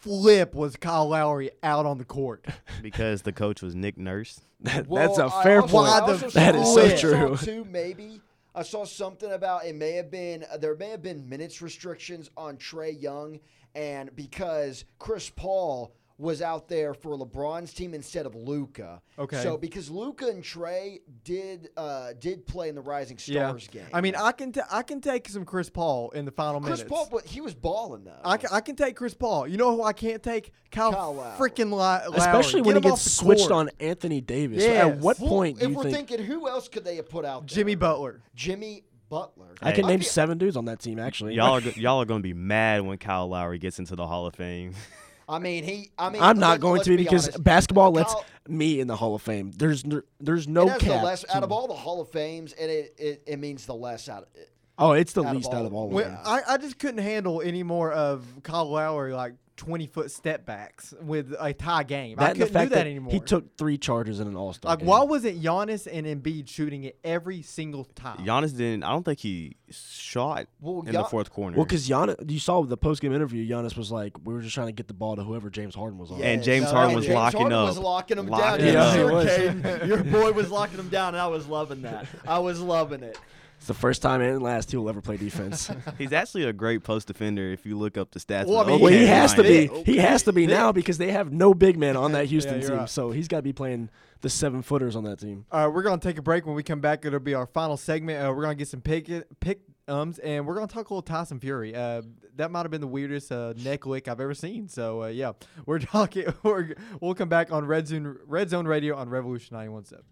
flip was Kyle Lowry out on the court? because the coach was Nick Nurse. That- Well, that's a fair also- point. I Why the also That saw- is so I saw true. Too, maybe I saw something about it. May have been uh, there may have been minutes restrictions on Trae Young, and because Chris Paul was out there for LeBron's team instead of Luka. Okay. So because Luka and Trae did uh, did play in the Rising yeah. Stars game. I mean, I can t- I can take some Chris Paul in the final Chris minutes. Chris Paul, but he was balling though. I can, I can take Chris Paul. You know who I can't take? Kyle, Kyle Lowry. freaking Li- Lowry. Especially when he gets switched court. on Anthony Davis. Yes. At what Well, point do if you we're think? thinking who else could they have put out there? Jimmy Butler. Jimmy Butler. I can name seven dudes on that team actually. Y'all are y'all are gonna be mad when Kyle Lowry gets into the Hall of Fame. I mean, he. I mean, I'm not going to be because honest. basketball lets Kyle- me in the Hall of Fame. There's n- there's no it the cap. less out of all the Hall of Fames, and it, it, it means the less out of it. oh, it's the out of least all out of of all of them. Them. I, I just couldn't handle any more of Kyle Lowry like 20 foot step backs with a tie game. I That and the couldn't do fact that, that anymore. he took three charges in an All Star like game. why wasn't Giannis and Embiid shooting it every single time? Giannis didn't. I don't think he shot Well, in the fourth corner. Well, because Giannis, you saw the post game interview. Giannis was like, "We were just trying to get the ball to whoever James Harden was on." And James No, Harden and was James locking Harden up. was locking him Locking down. him Yeah, up. Yeah, he was. Your boy was locking him down, and I was loving that. I was loving it. It's the first time and last he will ever play defense. He's actually a great post defender if you look up the stats. Well, I mean, the well, he has to be. Thick. He has to be Thick. now because they have no big man on that Houston you're team. right. So he's got to be playing the seven footers on that team. All right, we're gonna take a break. When we come back, it'll be our final segment. Uh, we're gonna get some pick pick ums, and we're gonna talk a little Tyson Fury. Uh, that might have been the weirdest uh, neck lick I've ever seen. So uh, yeah, we're talking. We're, we'll come back on Red Zone Red Zone Radio on Revolution 91.7.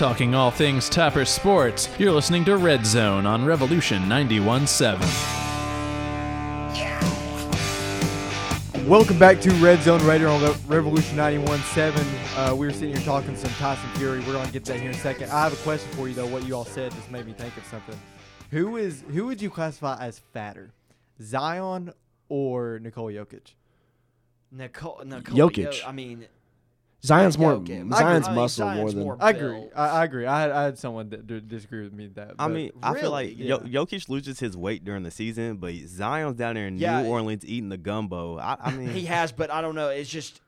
Talking all things Topper Sports, you're listening to Red Zone on Revolution 91.7. Welcome back to Red Zone Radio on Re- Revolution 91.7. Uh, we were sitting here talking some Tyson Fury. We're gonna get to that here in a second. I have a question for you though. What you all said just made me think of something. Who is who would you classify as fatter, Zion or Nikola Jokic? Nicole, Nikola Jokic. Yo- I mean, Zion's more. Jokic. Zion's I mean, muscle Zion's more than. more I agree. I, I agree. I had, I had someone that d- disagree with me with that. I but- mean, I feel like Really? Yo- Jokic loses his weight during the season, but Zion's down there in Yeah. New Orleans eating the gumbo. I, I mean, he has, but I don't know. It's just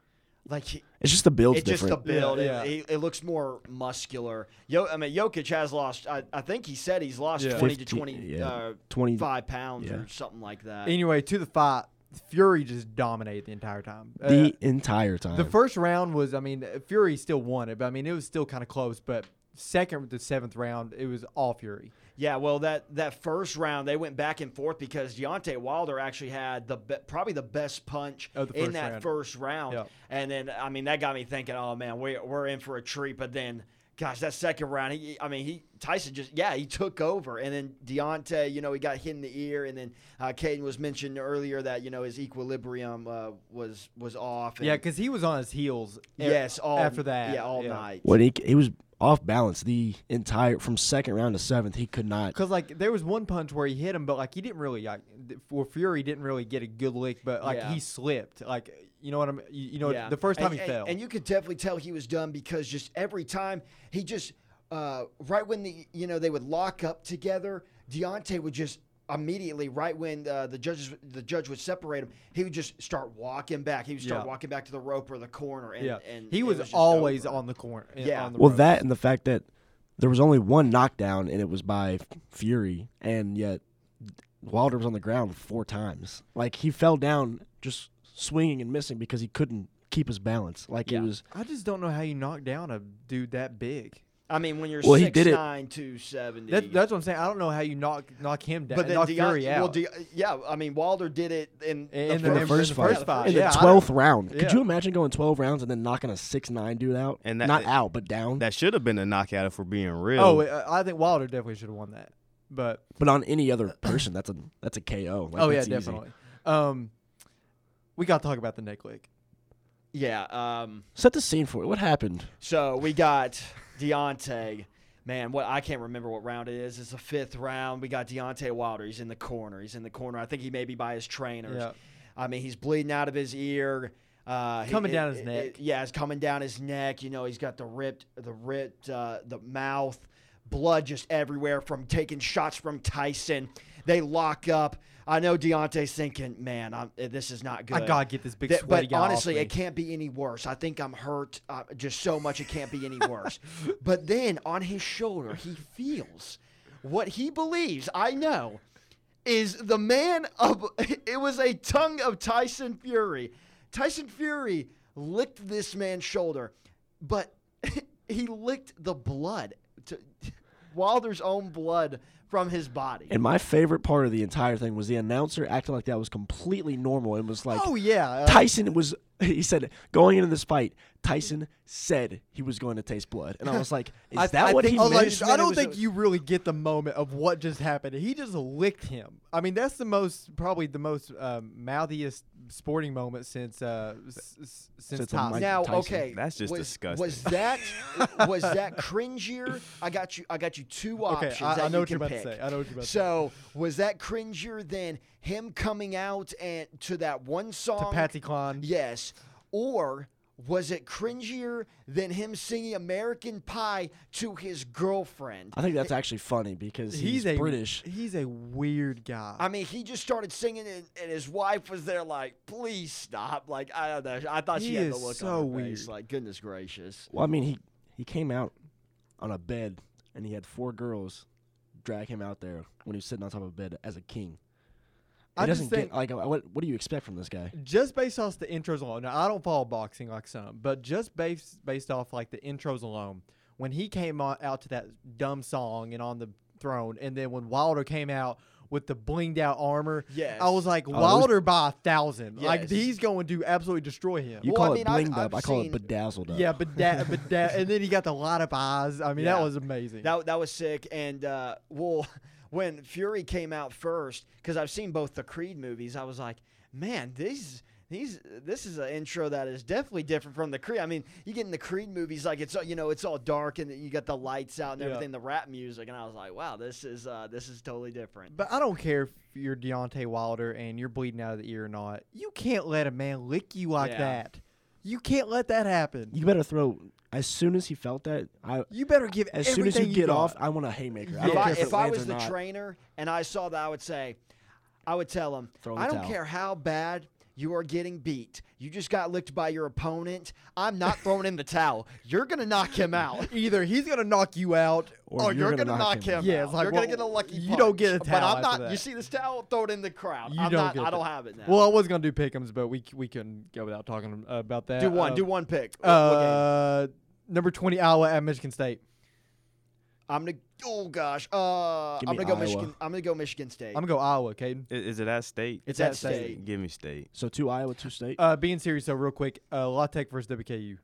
like he, It's just the build's it's just the build. It- Yeah, yeah. It, it looks more muscular. Yo, I mean, Jokic has lost. I, I think he said he's lost Yeah. twenty to 50 twenty, yeah. uh, 20 five pounds yeah. or something like that. anyway, to the fight, Fury just dominated the entire time. Uh, the entire time. The first round was, I mean, Fury still won it, but I mean, it was still kind of close. But second to seventh round, it was all Fury. Yeah, well, that that first round they went back and forth because Deontay Wilder actually had the be- probably the best punch Of the in that round. first round, Yeah. and then I mean that got me thinking, oh man, we we're in for a treat. But then, gosh, that second round, he, I mean, he Tyson just yeah he took over, and then Deontay, you know, he got hit in the ear, and then uh, Caden was mentioned earlier that you know his equilibrium uh, was was off. And Yeah, because he was on his heels. yes, all after that, yeah, all night. when he he was off balance the entire from second round to seventh, he could not. Because like there was one punch where he hit him, but like he didn't really like th- for Fury didn't really get a good lick, but like Yeah. he slipped. Like you know what I'm. You, you know Yeah. the first time and, he and- fell. and you could definitely tell he was done because just every time he just uh, right when the you know they would lock up together, Deontay would just immediately, right when uh, the judges the judge would separate him, he would just start walking back. He would start Yeah. walking back to the rope or the corner. And, yeah, and he it was, always over. on the corner. Yeah. on the Well, ropes. that and the fact that there was only one knockdown and it was by Fury, and yet Wilder was on the ground four times. Like he fell down just swinging and missing because he couldn't keep his balance. Like Yeah. it was. I just don't know how you knock down a dude that big. I mean, when you're Well, he six did it- nine, two seventy. That, that's what I'm saying. I don't know how you knock knock him down. but then knock Deont- Fury out. Well, De- yeah, I mean Wilder did it in, In the, the In the first, first in the fight, first fight. in Yeah, the I twelfth round, could you imagine going twelve rounds and then knocking a six nine dude out? And that- not out, but down. That should have been a knockout if we're being real. oh, uh, I think Wilder definitely should have won that. But but on any other person, that's a that's a KO. Like, oh yeah, easy. definitely. Um, we got to talk about the neck lick. Yeah. Um, Set the scene for it. What happened? so we got Deontay. Man, what I can't remember what round it is. It's the fifth round. We got Deontay Wilder. He's in the corner. He's in the corner. I think he may be by his trainers. Yeah. I mean, he's bleeding out of his ear. Uh, Coming it- down his it- neck. it- yeah, it's coming down his neck. You know, he's got the ripped, the ripped, uh, the mouth, blood just everywhere from taking shots from Tyson. They lock up. I know Deontay's thinking, man, I'm, eh, this is not good. I gotta get this big That- sweaty but honestly, it can't be any worse. I think I'm hurt uh, just so much it can't be any worse. but then on his shoulder, he feels what he believes. I know is the man of it was a tongue of Tyson Fury. Tyson Fury licked this man's shoulder, but he licked the blood, to, Wilder's own blood from his body. And my favorite part of the entire thing was the announcer acting like that was completely normal and was like, oh yeah, uh, Tyson was. He said going into this fight, Tyson said he was going to taste blood, and I was like, "Is I, that I what think, he I meant?" like, I don't think a- you really get the moment of what just happened. He just licked him. I mean, that's the most probably the most um, mouthiest sporting moment since uh, s- s- since, Since Tyson. Now, Tyson. okay, That's just was, disgusting. Was that was that cringier? I got you. I got you two Okay, options I, that I know you what you're can about to say. I know what you're about to say. So was that cringier than him coming out and to that one song? To song? Patsy Cline. Yes, or was it cringier than him singing American Pie to his girlfriend? I think that's actually funny because he's, he's a British. He's a weird guy. I mean, he just started singing, and, and his wife was there, like, "Please stop!" Like, I don't know. I thought she He had the look so on her face, weird. like, goodness gracious. Well, I mean, he he came out on a bed and he had four girls drag him out there when he was sitting on top of a bed as a king. He I just doesn't think- get like uh, what what do you expect from this guy? just based off the intros alone. Now I don't follow boxing like some, but just based based off like the intros alone, when he came out to that dumb song and on the throne, and then when Wilder came out with the blinged out armor, Yes. I was like Oh, those- Wilder by a thousand. Like he's going to absolutely destroy him. You Well, I call mean, it I've- blinged I've up. I call seen- it bedazzled up. yeah, but that, but that, and then he got the light up eyes. I mean, Yeah. that was amazing. That that was sick. And uh, well, when Fury came out first, because I've seen both the Creed movies, I was like, man, these. These, this is an intro that is definitely different from the Creed. I mean, you get in the Creed movies, like it's all- you know, it's all dark and you got the lights out and Yeah. everything, the rap music, and I was like, wow, this is uh, this is totally different. But I don't care if you're Deontay Wilder and you're bleeding out of the ear or not. You can't let a man lick you like Yeah. that. You can't let that happen. You better throw as soon as he felt that. I You better give as soon as you everything get got. off, I want a haymaker. I Yeah. don't if I, if, if I was the not. trainer and I saw that, I would say, I would tell him, Throw I don't towel." care how bad you are getting beat. You just got licked by your opponent. I'm not throwing in the towel. You're gonna knock him out. Either he's gonna knock you out, Or or you're you're, gonna gonna, knock knock him him. out. Yeah, it's like, you're well, gonna get a lucky. you don't get a punch. towel But I'm after not. that. You see this towel? Throw it in the crowd. You I'm don't not. get I don't that. have it now. Well, I was gonna do pick'ems, but we we couldn't go without talking about that. do one. Uh, do one pick. What- what? Uh, number twenty Iowa at Michigan State. I'm gonna. Oh gosh. Uh, I'm me gonna go Iowa. Michigan. I'm gonna go Michigan State. I'm gonna go Iowa, Caden. I- Is, it at state? it's at at State. state. Give me state. So two Iowa, two state, Uh, being serious though, real quick, uh, La Tech versus WKU.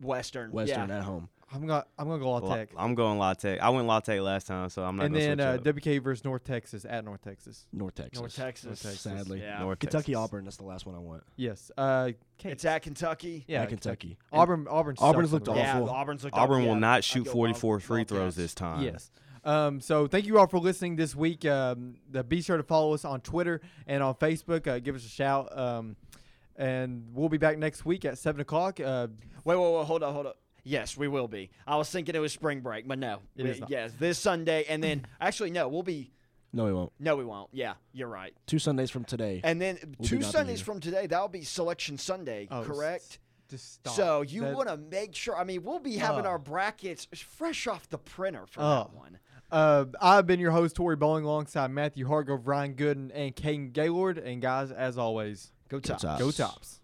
Western. Western Yeah. at home. I'm gonna I'm gonna go La La- Tech. I'm going La Tech. I went La Tech last time, so I'm not and gonna then switch uh, up. WKU versus North Texas at North Texas. North Texas. North Texas. North Texas. Sadly. Yeah. North Kentucky Texas. Auburn. That's the last one I want. Yes. Uh, Cade. It's at Kentucky. yeah, at Kentucky. Auburn. Auburn. Auburn's sucks looked awful. Yeah, Auburn's looked Auburn awful. will Yeah, not shoot go 44 Wild- free throws this time. Yes. Um, so thank you all for listening this week. Um, the, be sure to follow us on Twitter and on Facebook. Uh, give us a shout. Um, and we'll be back next week at seven o'clock. Uh, Wait, wait, wait, hold up, hold up. Yes, we will be. I was thinking it was spring break, but no. It We- is not. Yes, this Sunday, and then actually no, we'll be. No, we won't. No, we won't. Yeah, you're right. Two Sundays from today. And then We'll two Sundays from today, that'll be Selection Sunday, Oh, correct? Just stop. So you want to make sure. I mean, we'll be having Oh. our brackets fresh off the printer for Oh. that one. Uh, I've been your host, Tori Bowling, alongside Matthew Hargrove, Ryan Gooden, and Caden Gaylord. And guys, as always, Go Tops. Tops. go tops.